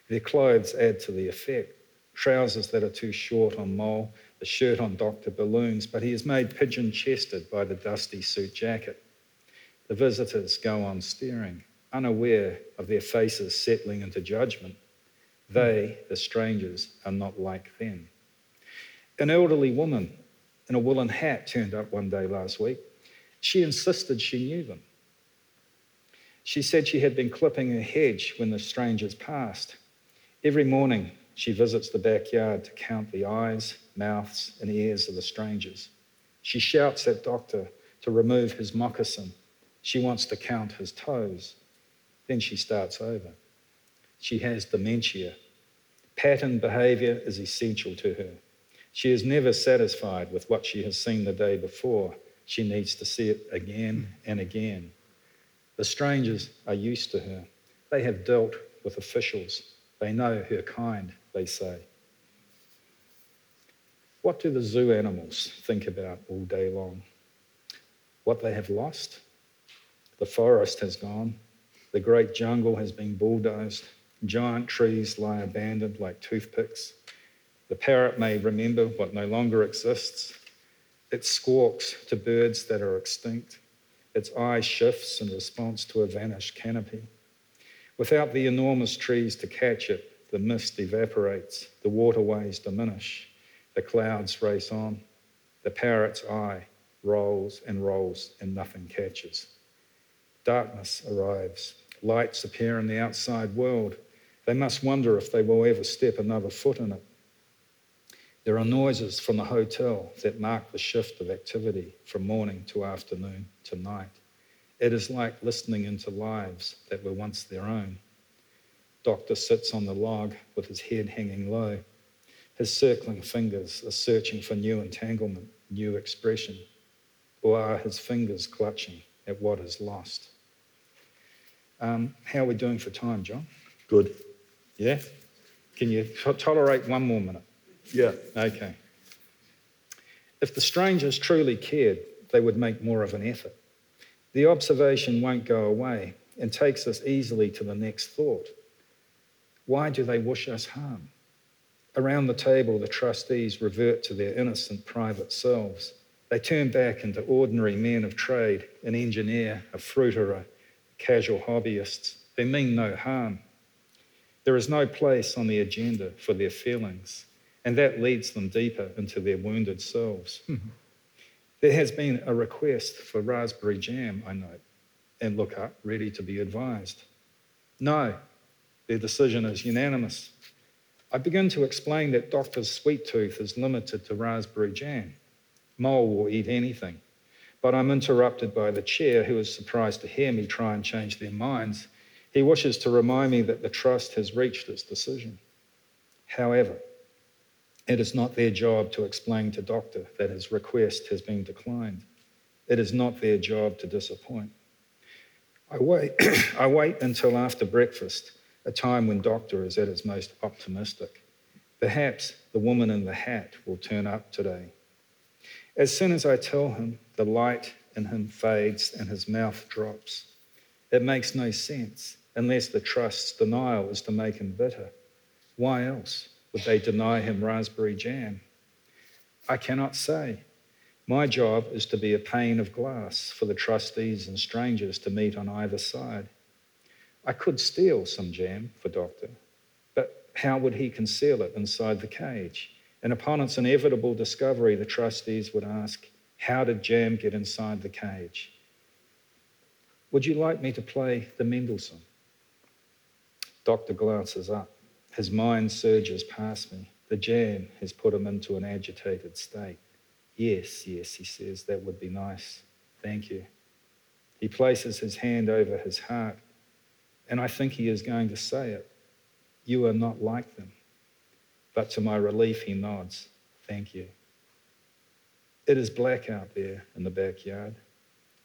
Their clothes add to the effect. Trousers that are too short on Mole, the shirt on Dr. Balloons, but he is made pigeon chested by the dusty suit jacket. The visitors go on staring, unaware of their faces settling into judgment. They, the strangers, are not like them. An elderly woman in a woolen hat turned up one day last week. She insisted she knew them. She said she had been clipping her hedge when the strangers passed. Every morning, she visits the backyard to count the eyes, mouths, and ears of the strangers. She shouts at Doctor to remove his moccasin. She wants to count his toes. Then she starts over. She has dementia. Pattern behavior is essential to her. She is never satisfied with what she has seen the day before. She needs to see it again and again. The strangers are used to her. They have dealt with officials. They know her kind, they say. What do the zoo animals think about all day long? What they have lost? The forest has gone. The great jungle has been bulldozed. Giant trees lie abandoned like toothpicks. The parrot may remember what no longer exists. It squawks to birds that are extinct. Its eye shifts in response to a vanished canopy. Without the enormous trees to catch it, the mist evaporates, the waterways diminish, the clouds race on. The parrot's eye rolls and rolls and nothing catches. Darkness arrives. Lights appear in the outside world. They must wonder if they will ever step another foot in it. There are noises from the hotel that mark the shift of activity from morning to afternoon to night. It is like listening into lives that were once their own. Doctor sits on the log with his head hanging low. His circling fingers are searching for new entanglement, new expression. Or are his fingers clutching at what is lost? Um, how are we doing for time, John? Good. Yeah? Can you tolerate one more minute? Yeah. Okay. If the strangers truly cared, they would make more of an effort. The observation won't go away and takes us easily to the next thought. Why do they wish us harm? Around the table, the trustees revert to their innocent private selves. They turn back into ordinary men of trade, an engineer, a fruiterer, casual hobbyists. They mean no harm. There is no place on the agenda for their feelings, and that leads them deeper into their wounded selves. Hmm. there has been a request for raspberry jam, I note, and look up, ready to be advised. No, their decision is unanimous. I begin to explain that Doctor's sweet tooth is limited to raspberry jam. Mole will eat anything. But I'm interrupted by the chair, who is surprised to hear me try and change their minds. He wishes to remind me that the trust has reached its decision. However, it is not their job to explain to Doctor that his request has been declined. It is not their job to disappoint. I wait, I wait until after breakfast, a time when Doctor is at his most optimistic. Perhaps the woman in the hat will turn up today. As soon as I tell him, the light in him fades and his mouth drops. It makes no sense unless the trust's denial is to make him bitter. Why else would they deny him raspberry jam? I cannot say. My job is to be a pane of glass for the trustees and strangers to meet on either side. I could steal some jam for Doctor, but how would he conceal it inside the cage? And upon its inevitable discovery, the trustees would ask, How did jam get inside the cage? Would you like me to play the Mendelssohn? Doctor glances up. His mind surges past me. The jam has put him into an agitated state. Yes, yes, he says, that would be nice. Thank you. He places his hand over his heart, and I think he is going to say it. You are not like them. But to my relief, he nods. Thank you. It is black out there in the backyard.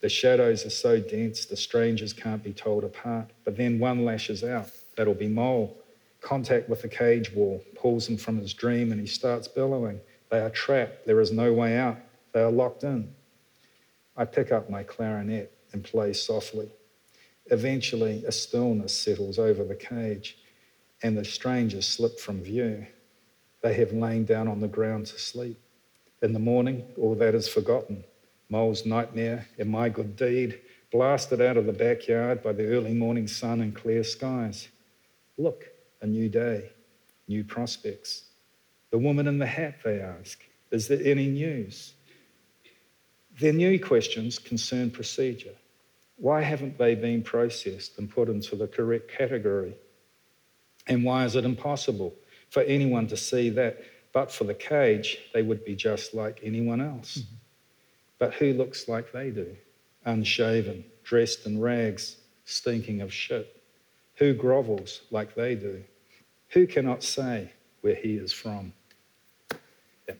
The shadows are so dense the strangers can't be told apart. But then one lashes out. That'll be Mole. Contact with the cage wall pulls him from his dream and he starts bellowing. They are trapped. There is no way out. They are locked in. I pick up my clarinet and play softly. Eventually, a stillness settles over the cage and the strangers slip from view. They have lain down on the ground to sleep. In the morning, all that is forgotten. Mole's nightmare and my good deed, blasted out of the backyard by the early morning sun and clear skies. Look, a new day, new prospects. The woman in the hat, they ask, is there any news? Their new questions concern procedure. Why haven't they been processed and put into the correct category? And why is it impossible for anyone to see that. But for the cage, they would be just like anyone else. Mm-hmm. But who looks like they do? Unshaven, dressed in rags, stinking of shit. Who grovels like they do? Who cannot say where he is from? Yep.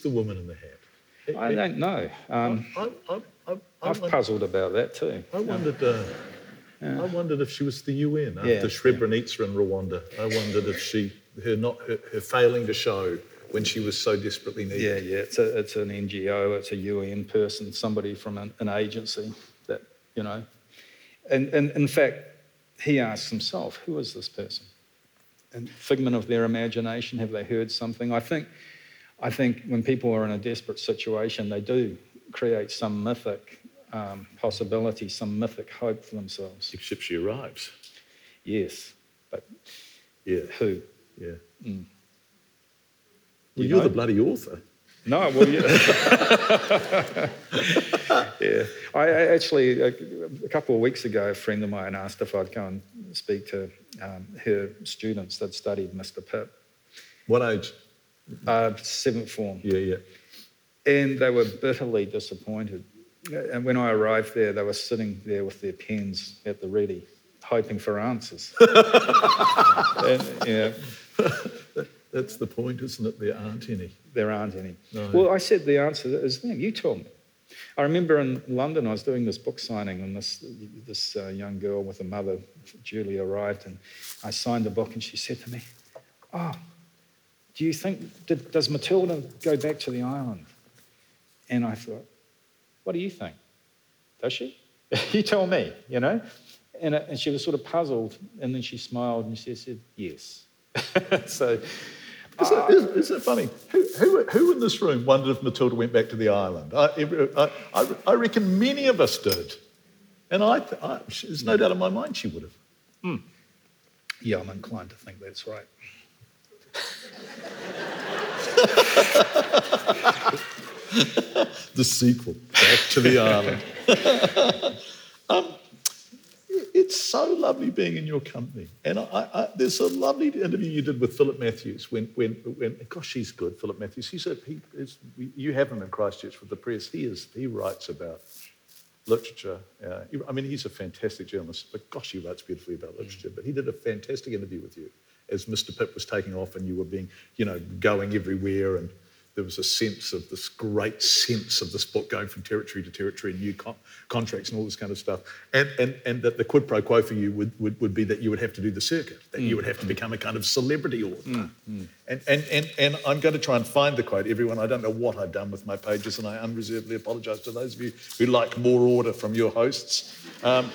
The woman in the hat? I don't know. Um, I, I've puzzled about that too. I wondered. Uh, yeah. I wondered if she was the UN after yeah, Srebrenica yeah. in Rwanda. I wondered if she, her not, her, her, failing to show when she was so desperately needed. Yeah, yeah. It's, a, it's an NGO, it's a UN person, somebody from an, an agency that, you know. And, and in fact, he asks himself, who is this person? And figment of their imagination, have they heard something? I think, I think when people are in a desperate situation, they do create some mythic um, possibility, some mythic hope for themselves. Except she arrives. Yes, but Yeah, who? yeah. Mm. Well, You you're the bloody author. No, well, yeah. yeah. I, actually, a, a couple of weeks ago, a friend of mine asked if I'd go and speak to um, her students that studied Mr. Pip, What age? Uh, seventh form, Yeah, yeah. and they were bitterly disappointed. And when I arrived there, they were sitting there with their pens at the ready, hoping for answers. and, yeah, That's the point, isn't it? There aren't any. There aren't any. No. Well, I said the answer is them. You told me. I remember in London, I was doing this book signing, and this this uh, young girl with a mother, Julie, arrived, and I signed the book, and she said to me, "Oh, do you think did, does Matilda go back to the island?" And I thought, "What do you think? Does she? you tell me, you know." And, uh, and she was sort of puzzled, and then she smiled and she said, "Yes." so. Isn't, it, uh, isn't, isn't it funny? Who, who, who in this room wondered if Matilda went back to the island? I, uh, I, I, I reckon many of us did. And I, I, there's no doubt in my mind she would have. Hmm. Yeah, I'm inclined to think that's right. The sequel, Back to the Island. um, it's so lovely being in your company. And I, I, there's a lovely interview you did with Philip Matthews when, when, when gosh, he's good, Philip Matthews. He's a, he is, you have him in Christchurch with the press. He, is, he writes about literature. Uh, I mean, he's a fantastic journalist, but gosh, he writes beautifully about literature. But he did a fantastic interview with you as Mr. Pip was taking off and you were being, you know, going everywhere and there was a sense of this great sense of this book going from territory to territory and new con- contracts and all this kind of stuff. And, and, and that the quid pro quo for you would, would, would be that you would have to do the circuit, that you mm. would have to become a kind of celebrity author. Mm, mm. And, and, and, and I'm going to try and find the quote. Everyone, I don't know what I've done with my pages, and I unreservedly apologise to those of you who like more order from your hosts. Um,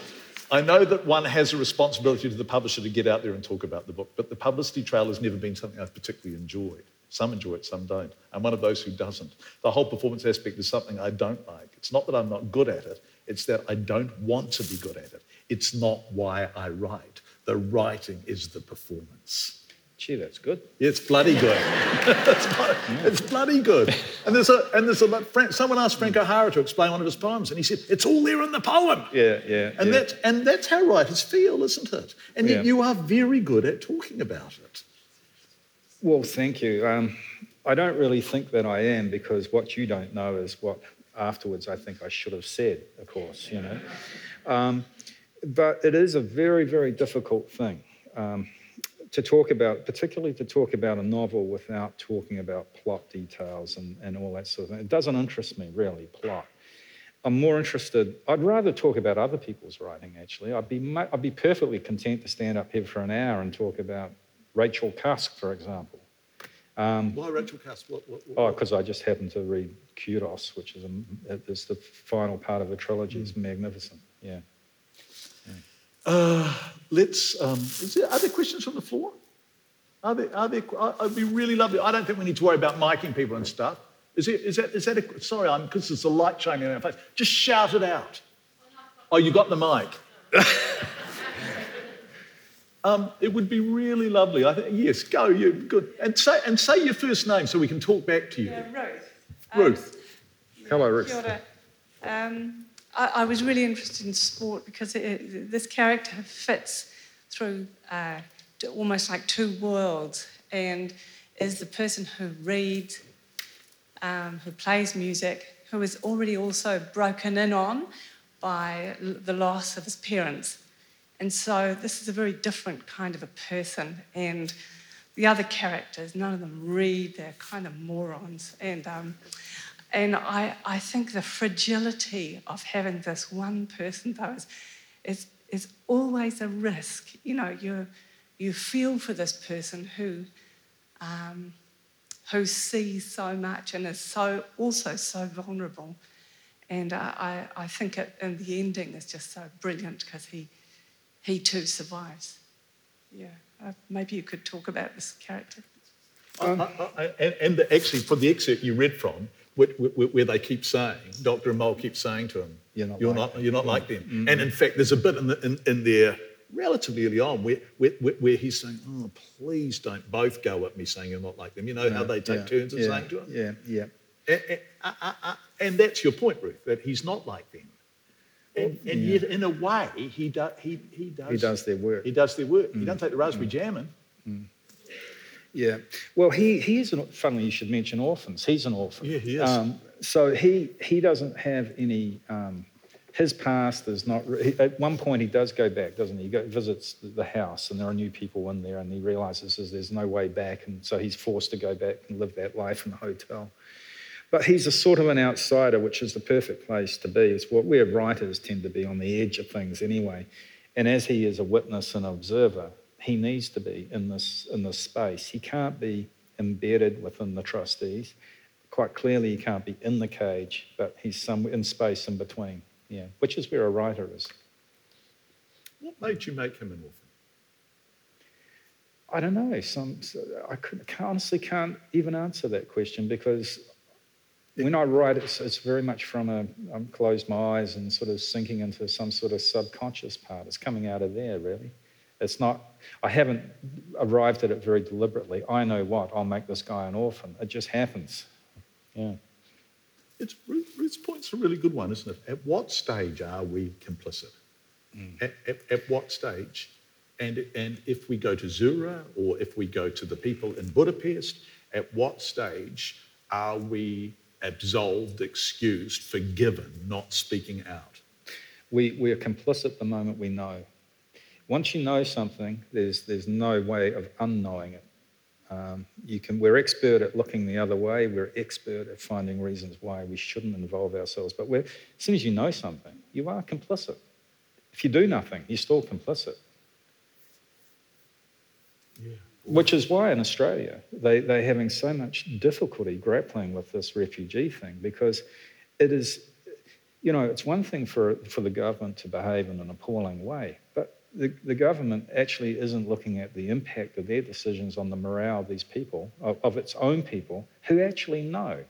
I know that one has a responsibility to the publisher to get out there and talk about the book, but the publicity trail has never been something I've particularly enjoyed. Some enjoy it, some don't. I'm one of those who doesn't. The whole performance aspect is something I don't like. It's not that I'm not good at it, it's that I don't want to be good at it. It's not why I write. The writing is the performance. Gee, that's good. Yeah, it's bloody good. it's, bloody, it's bloody good. And there's a and there's a Frank, someone asked Frank O'Hara to explain one of his poems, and he said it's all there in the poem. Yeah, yeah. And yeah. that's and that's how writers feel, isn't it? And yet Yeah. you are very good at talking about it. Well, thank you. Um, I don't really think that I am because what you don't know is what afterwards I think I should have said, of course, you know. Um, but it is a very, very difficult thing um, to talk about, particularly to talk about a novel without talking about plot details and, and all that sort of thing. It doesn't interest me, really, plot. I'm more interested, I'd rather talk about other people's writing, actually. I'd be, I'd be perfectly content to stand up here for an hour and talk about Rachel Cusk, for example. Um, Why Rachel Cusk? What, what, what- oh, because I just happened to read Kudos, which is, a, is the final part of a trilogy. It's magnificent. Yeah. Uh, let's. Um, is there, are there questions from the floor? Are there? Are there? I- I'd be really lovely. I don't think we need to worry about miking people and stuff. Is it? Is that? Is that? A, sorry, I'm because there's a light shining in our face. Just shout it out. Oh, you got the mic. um, it would be really lovely. I think yes. Go. You good. And say and say your first name so we can talk back to you. Yeah, Ruth. Ruth. Hello, Ruth. Kia ora. Um, I, I was really interested in sport because it, it- this character fits through uh, almost like two worlds and is the person who reads, um, who plays music, who is already also broken in on by l- the loss of his parents. And so this is a very different kind of a person. And the other characters, none of them read, they're kind of morons. And, um, and I, I think the fragility of having this one person, though, is, is, is always a risk. You know, you, you feel for this person who, um, who sees so much and is so also so vulnerable. And I, I, I think it, and the ending is just so brilliant because he, he too survives. Yeah, uh, maybe you could talk about this character. I- I- I- and, actually, for the excerpt you read from, where, they keep saying, Dr. Mole keeps saying to him, You're not you're like not, you're not like them. And in fact, there's a bit in, the, in, in there relatively early on where, where, where he's saying, oh, please don't both go at me saying you're not like them. You know how they take Yeah, turns at yeah, saying to him? Yeah, yeah. And, and, uh, uh, uh, and that's your point, Ruth, that he's not like them. And, and yet, in a way, he, do, he, he does. He does their work. He does their work. He doesn't take the raspberry jam in. Yeah. Well, he, he is, an, funnily, you should mention orphans. He's an orphan. Yeah, he is. Um, so he, he doesn't have any, um, his past is not, he, at one point he does go back, doesn't he? He go, visits the- house and there are new people in there and he realizes there's- there's no way back. And so he's forced to go back and live that life in the hotel. But he's a sort of an outsider, which is the perfect place to be. It's what where writers tend to be on the edge of things anyway. And as he is a witness and observer, he needs to be in this in this space. He can't be embedded within the trustees. Quite clearly, he can't be in the cage, but he's somewhere in space in between. Yeah, which is where a writer is. What made you make him an orphan? I don't know. Some I could, honestly can't even answer that question because when I write, it's, it's very much from a I'm closed my eyes and sort of sinking into some sort of subconscious part. It's coming out of there, really. It's not. I haven't arrived at it very deliberately. I know what I'll make this guy an orphan. It just happens. Yeah. It's, Ruth- Ruth's point's a really good one, isn't it? At what stage are we complicit? Hmm. At, at, at what stage? And, and if we go to Zura or if we go to the people in Budapest, at what stage are we absolved, excused, forgiven, not speaking out? We, we are complicit the moment we know. Once you know something, there's, there's no way of unknowing it. Um, you can, we're expert at looking the other way. We're expert at finding reasons why we shouldn't involve ourselves. But we're, as soon as you know something, you are complicit. If you do nothing, you're still complicit. Yeah. Which is why in Australia they, they're having so much difficulty grappling with this refugee thing because it is, you know, it's one thing for, for the government to behave in an appalling way, but the, the government actually isn't looking at the impact of their decisions on the morale of these people, of, of its own people, who actually know.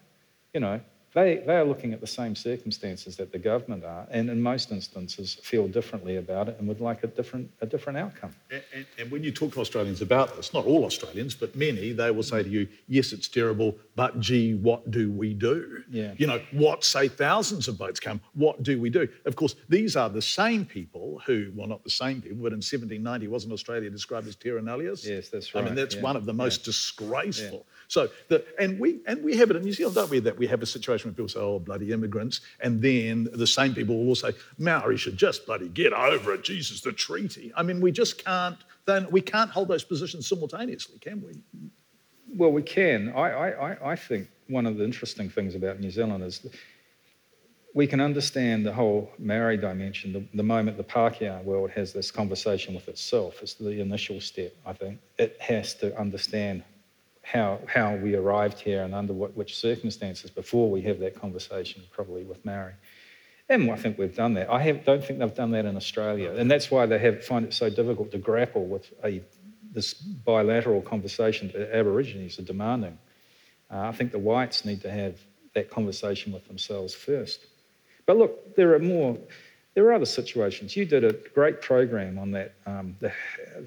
You know, they, they are looking at the same circumstances that the government are, and in most instances feel differently about it and would like a different, a different outcome. And, and, and when you talk to Australians about this, not all Australians, but many, they will say to you, yes, it's terrible, but gee, what do we do? Yeah. You know, what say thousands of votes come? What do we do? Of course, these are the same people who, well, not the same people, but in 1790, wasn't Australia described as terra nullius? Yes, that's right. I mean, that's yeah, one of the most yeah. disgraceful. So, the, and we and we have it in New Zealand, don't we? That we have a situation where people say, "Oh, bloody immigrants," and then the same people will say, "Maori should just bloody get over it." Jesus, the treaty. I mean, we just can't. Then we can't hold those positions simultaneously, can we? Well, we can. I, I, I- think one of the interesting things about New Zealand is we can understand the whole Maori dimension the, the moment the Pākehā world has this conversation with itself. It's the initial step, I think. It has to understand how, how we arrived here and under what, which circumstances before we have that conversation, probably with Maori. And I think we've done that. I have, don't think they've done that in Australia. And that's why they have, find it so difficult to grapple with a, this bilateral conversation that Aborigines are demanding. Uh, I think the whites need to have that conversation with themselves first. But look, there are more. There are other situations. You did a great program on that, um, the,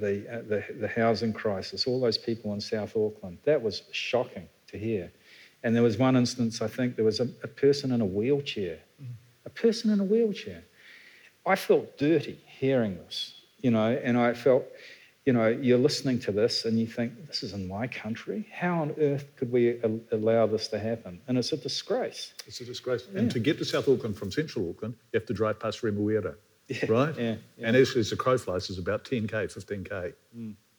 the, uh, the, the housing crisis, all those people in South Auckland. That was shocking to hear. And there was one instance, I think, there was a, a person in a wheelchair. A person in a wheelchair. I felt dirty hearing this, you know, and I felt, you know, you're listening to this and you think, this is in my country. How on earth could we al- allow this to happen? And it's a disgrace. It's a disgrace. And to get to South Auckland from Central Auckland, you have to drive past Remuera, right? yeah, yeah. And as, as the crow flies, it's about 10k, 15k,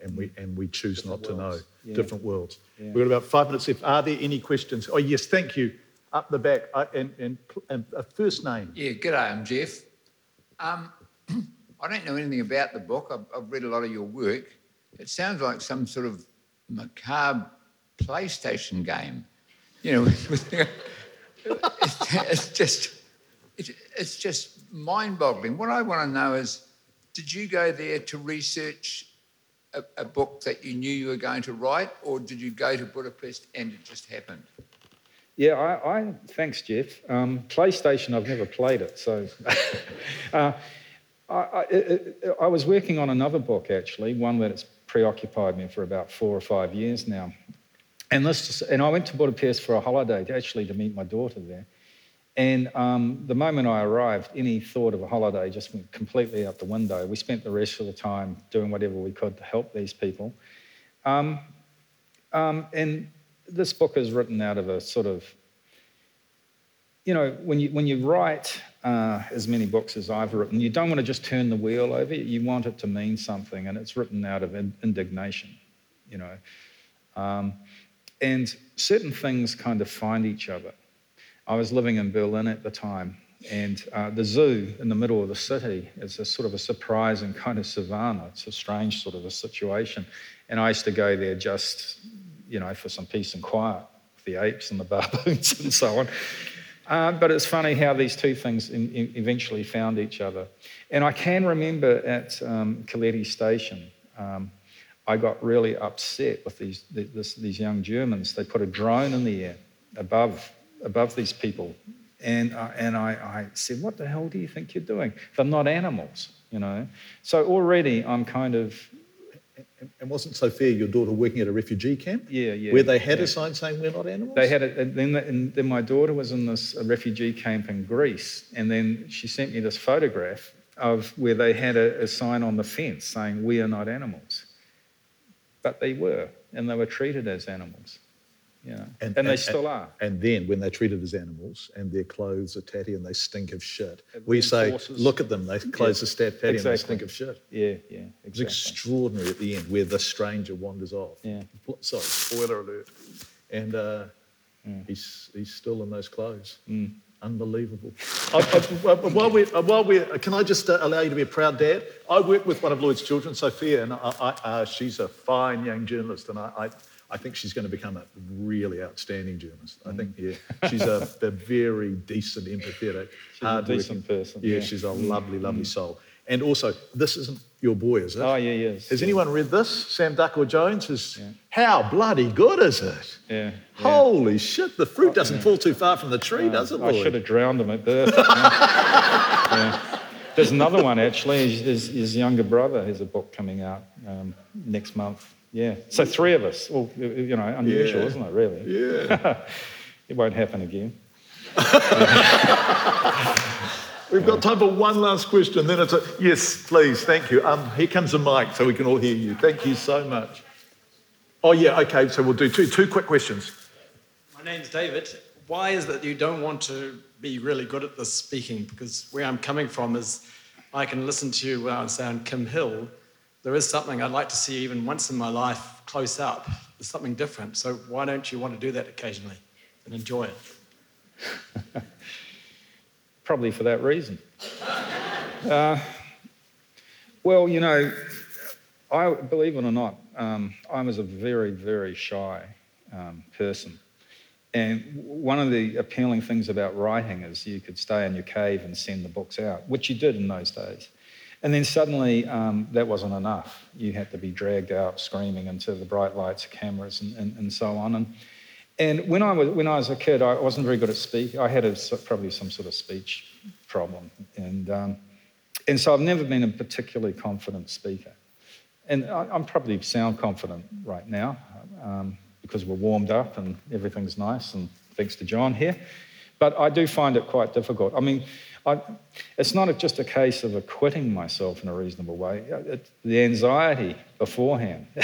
and we and we choose not to know. Yeah. different worlds. Yeah. We've got about five minutes left. Are there any questions? Oh yes, thank you. Up the back, I, and, and and a first name. Yeah, g'day, I'm Jeff. Um, I don't know anything about the book. I've, I've read a lot of your work. It sounds like some sort of macabre PlayStation game. You know, it's, it's just it, it's just mind-boggling. What I want to know is, did you go there to research a, a book that you knew you were going to write, or did you go to Budapest and it just happened? Yeah, I, I thanks, Jeff. Um, PlayStation, I've never played it, so. uh, I, I, I, was working on another book actually, one that's preoccupied me for about four or five years now. And, this, and I went to Budapest for a holiday to actually to meet my daughter there. And um, the moment I arrived, any thought of a holiday just went completely out the window. We spent the rest of the time doing whatever we could to help these people. Um, um, and this book is written out of a sort of, you know, when you, when you write uh, as many books as I've written, you don't want to just turn the wheel over. You want it to mean something, and it's written out of indignation, you know. Um, and certain things kind of find each other. I was living in Berlin at the time, and uh, the zoo in the middle of the city is a sort of a surprising kind of savannah. It's a strange sort of a situation. And I used to go there just you know, for some peace and quiet, with the apes and the baboons and so on. Uh, but it's funny how these two things in, in eventually found each other. And I can remember at um, Keleti Station, um, I got really upset with these, this, these young Germans. They put a drone in the air above, above these people. And, and I, I said, What the hell do you think you're doing? They're not animals, you know? So already I'm kind of and wasn't Sophia, your daughter, working at a refugee camp? Yeah, yeah. Where they had yeah. a sign saying we're not animals? They had it, and then, and then my daughter was in this refugee camp in Greece, and then she sent me this photograph of where they had a, a sign on the fence saying we are not animals. But they were, and they were treated as animals. Yeah. And, and, and they still are. And then when they're treated as animals and their clothes are tatty and they stink of shit, we say, look at them, their clothes yeah. are stat tatty exactly. and they stink of shit. Yeah, yeah. Exactly. It's extraordinary at the end where the stranger wanders off. Yeah. Sorry, spoiler alert. And uh, mm. he's, he's still in those clothes. Mm. Unbelievable. I, I, while we, while we, can I just uh, allow you to be a proud dad? I work with one of Lloyd's children, Sophia, and I, uh, she's a fine young journalist, and I I think she's going to become a really outstanding journalist. I think, yeah, she's a, a very decent, empathetic, she's a decent person. Yeah, yeah, she's a mm. lovely, lovely mm. soul. And also, this isn't your boy, is it? Oh, yeah, yes. Has yeah. anyone read this? Sam Duckor-Jones is, yeah. how bloody good is it? Yeah. Holy shit, the fruit doesn't fall too far from the tree, uh, does it, Lloyd? I should have drowned him at birth. There's another one, actually. His, his, his, younger brother has a book coming out um, next month yeah. So three of us. Well, you know, unusual, yeah. isn't it, really? Yeah. it won't happen again. We've got time for one last question. Then it's a yes, please, thank you. Um, here comes a mic so we can all hear you. Thank you so much. Oh yeah, okay. So we'll do two two quick questions. My name's David. Why is that you don't want to be really good at this speaking? Because where I'm coming from is, I can listen to you when I say on Kim Hill, there is something I'd like to see even once in my life close up. There's something different. So why don't you want to do that occasionally and enjoy it? Probably for that reason. uh, well, you know, I believe it or not, um, I was a very, very shy um, person. And one of the appealing things about writing is you could stay in your cave and send the books out, which you did in those days. And then suddenly um, that wasn't enough. You had to be dragged out screaming into the bright lights, cameras, and, and, and so on. And, and when, I was, when I was a kid, I wasn't very good at speaking. I had a, probably some sort of speech problem. And, um, and so I've never been a particularly confident speaker. And I, am probably sound confident right now um, because we're warmed up and everything's nice, and thanks to John here. But I do find it quite difficult. I mean, I, it's not just a case of acquitting myself in a reasonable way. It, the anxiety beforehand,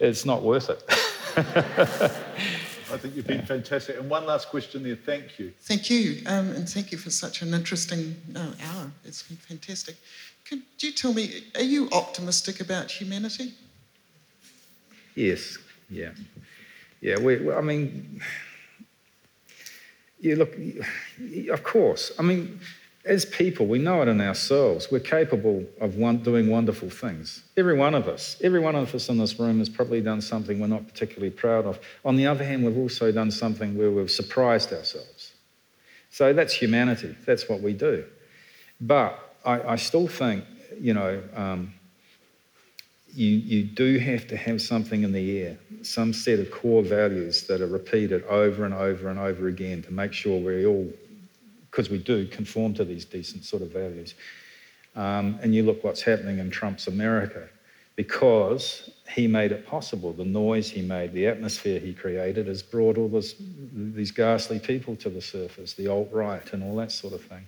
it's not worth it. I think you've been fantastic. And one last question there. Thank you. Thank you. Um, and thank you for such an interesting uh, hour. It's been fantastic. Could you tell me, are you optimistic about humanity? Yes. Yeah. Yeah. We, I mean, you look, of course. I mean, as people, we know it in ourselves. We're capable of one, doing wonderful things. Every one of us. Every one of us in this room has probably done something we're not particularly proud of. On the other hand, we've also done something where we've surprised ourselves. So that's humanity. That's what we do. But I, I still think, you know, um, you, you do have to have something in the air, some set of core values that are repeated over and over and over again to make sure we all because we do conform to these decent sort of values. Um, and you look what's happening in Trump's America because he made it possible. The noise he made, the atmosphere he created has brought all this, these ghastly people to the surface, the alt right and all that sort of thing.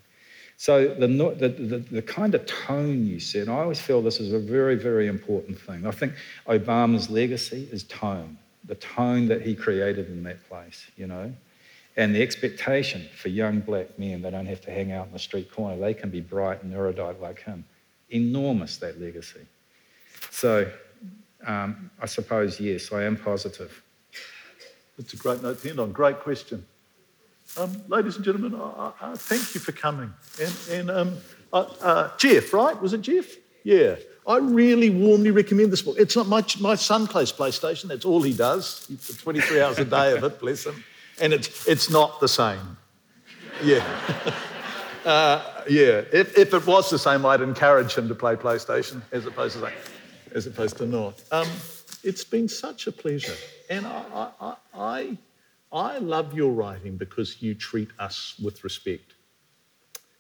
So the, the, the, the, kind of tone you said, I always feel this is a very, very important thing. I think Obama's legacy is tone, the tone that he created in that place, you know. And the expectation for young black men, they don't have to hang out in the street corner, they can be bright and erudite like him. Enormous, that legacy. So um, I suppose, yes, I am positive. That's a great note to end on. Great question. Um, ladies and gentlemen, thank you for coming. And, and um, uh, uh, Jeff, right? Was it Jeff? Yeah. I really warmly recommend this book. It's not my, my son plays PlayStation. That's all he does. He's 23 hours a day of it, bless him and it's, it's not the same. Yeah. uh, yeah. If, if it was the same, I'd encourage him to play PlayStation as opposed to, as opposed to not. Um, it's been such a pleasure. And I, I, I, I love your writing because you treat us with respect.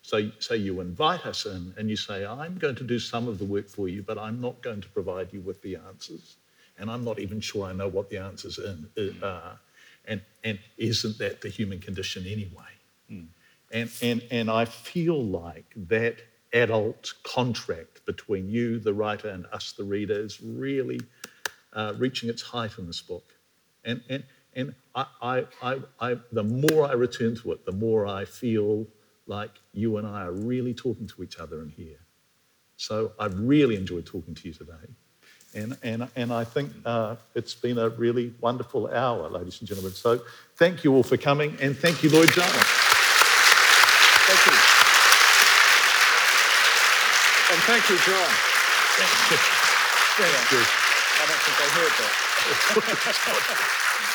So, so you invite us in and you say, I'm going to do some of the work for you, but I'm not going to provide you with the answers. And I'm not even sure I know what the answers in, are. And, and isn't that the human condition anyway? Mm. And, and, and I feel like that adult contract between you, the writer, and us, the reader, is really uh, reaching its height in this book. And, and, and I, I, I, I, the more I return to it, the more I feel like you and I are really talking to each other in here. So I've really enjoyed talking to you today. And, and, and I think uh, it's been a really wonderful hour, ladies and gentlemen. So thank you all for coming, and thank you, Lloyd Jones. Thank you. And thank you, John. Thank you. Thank you. I don't think I heard that.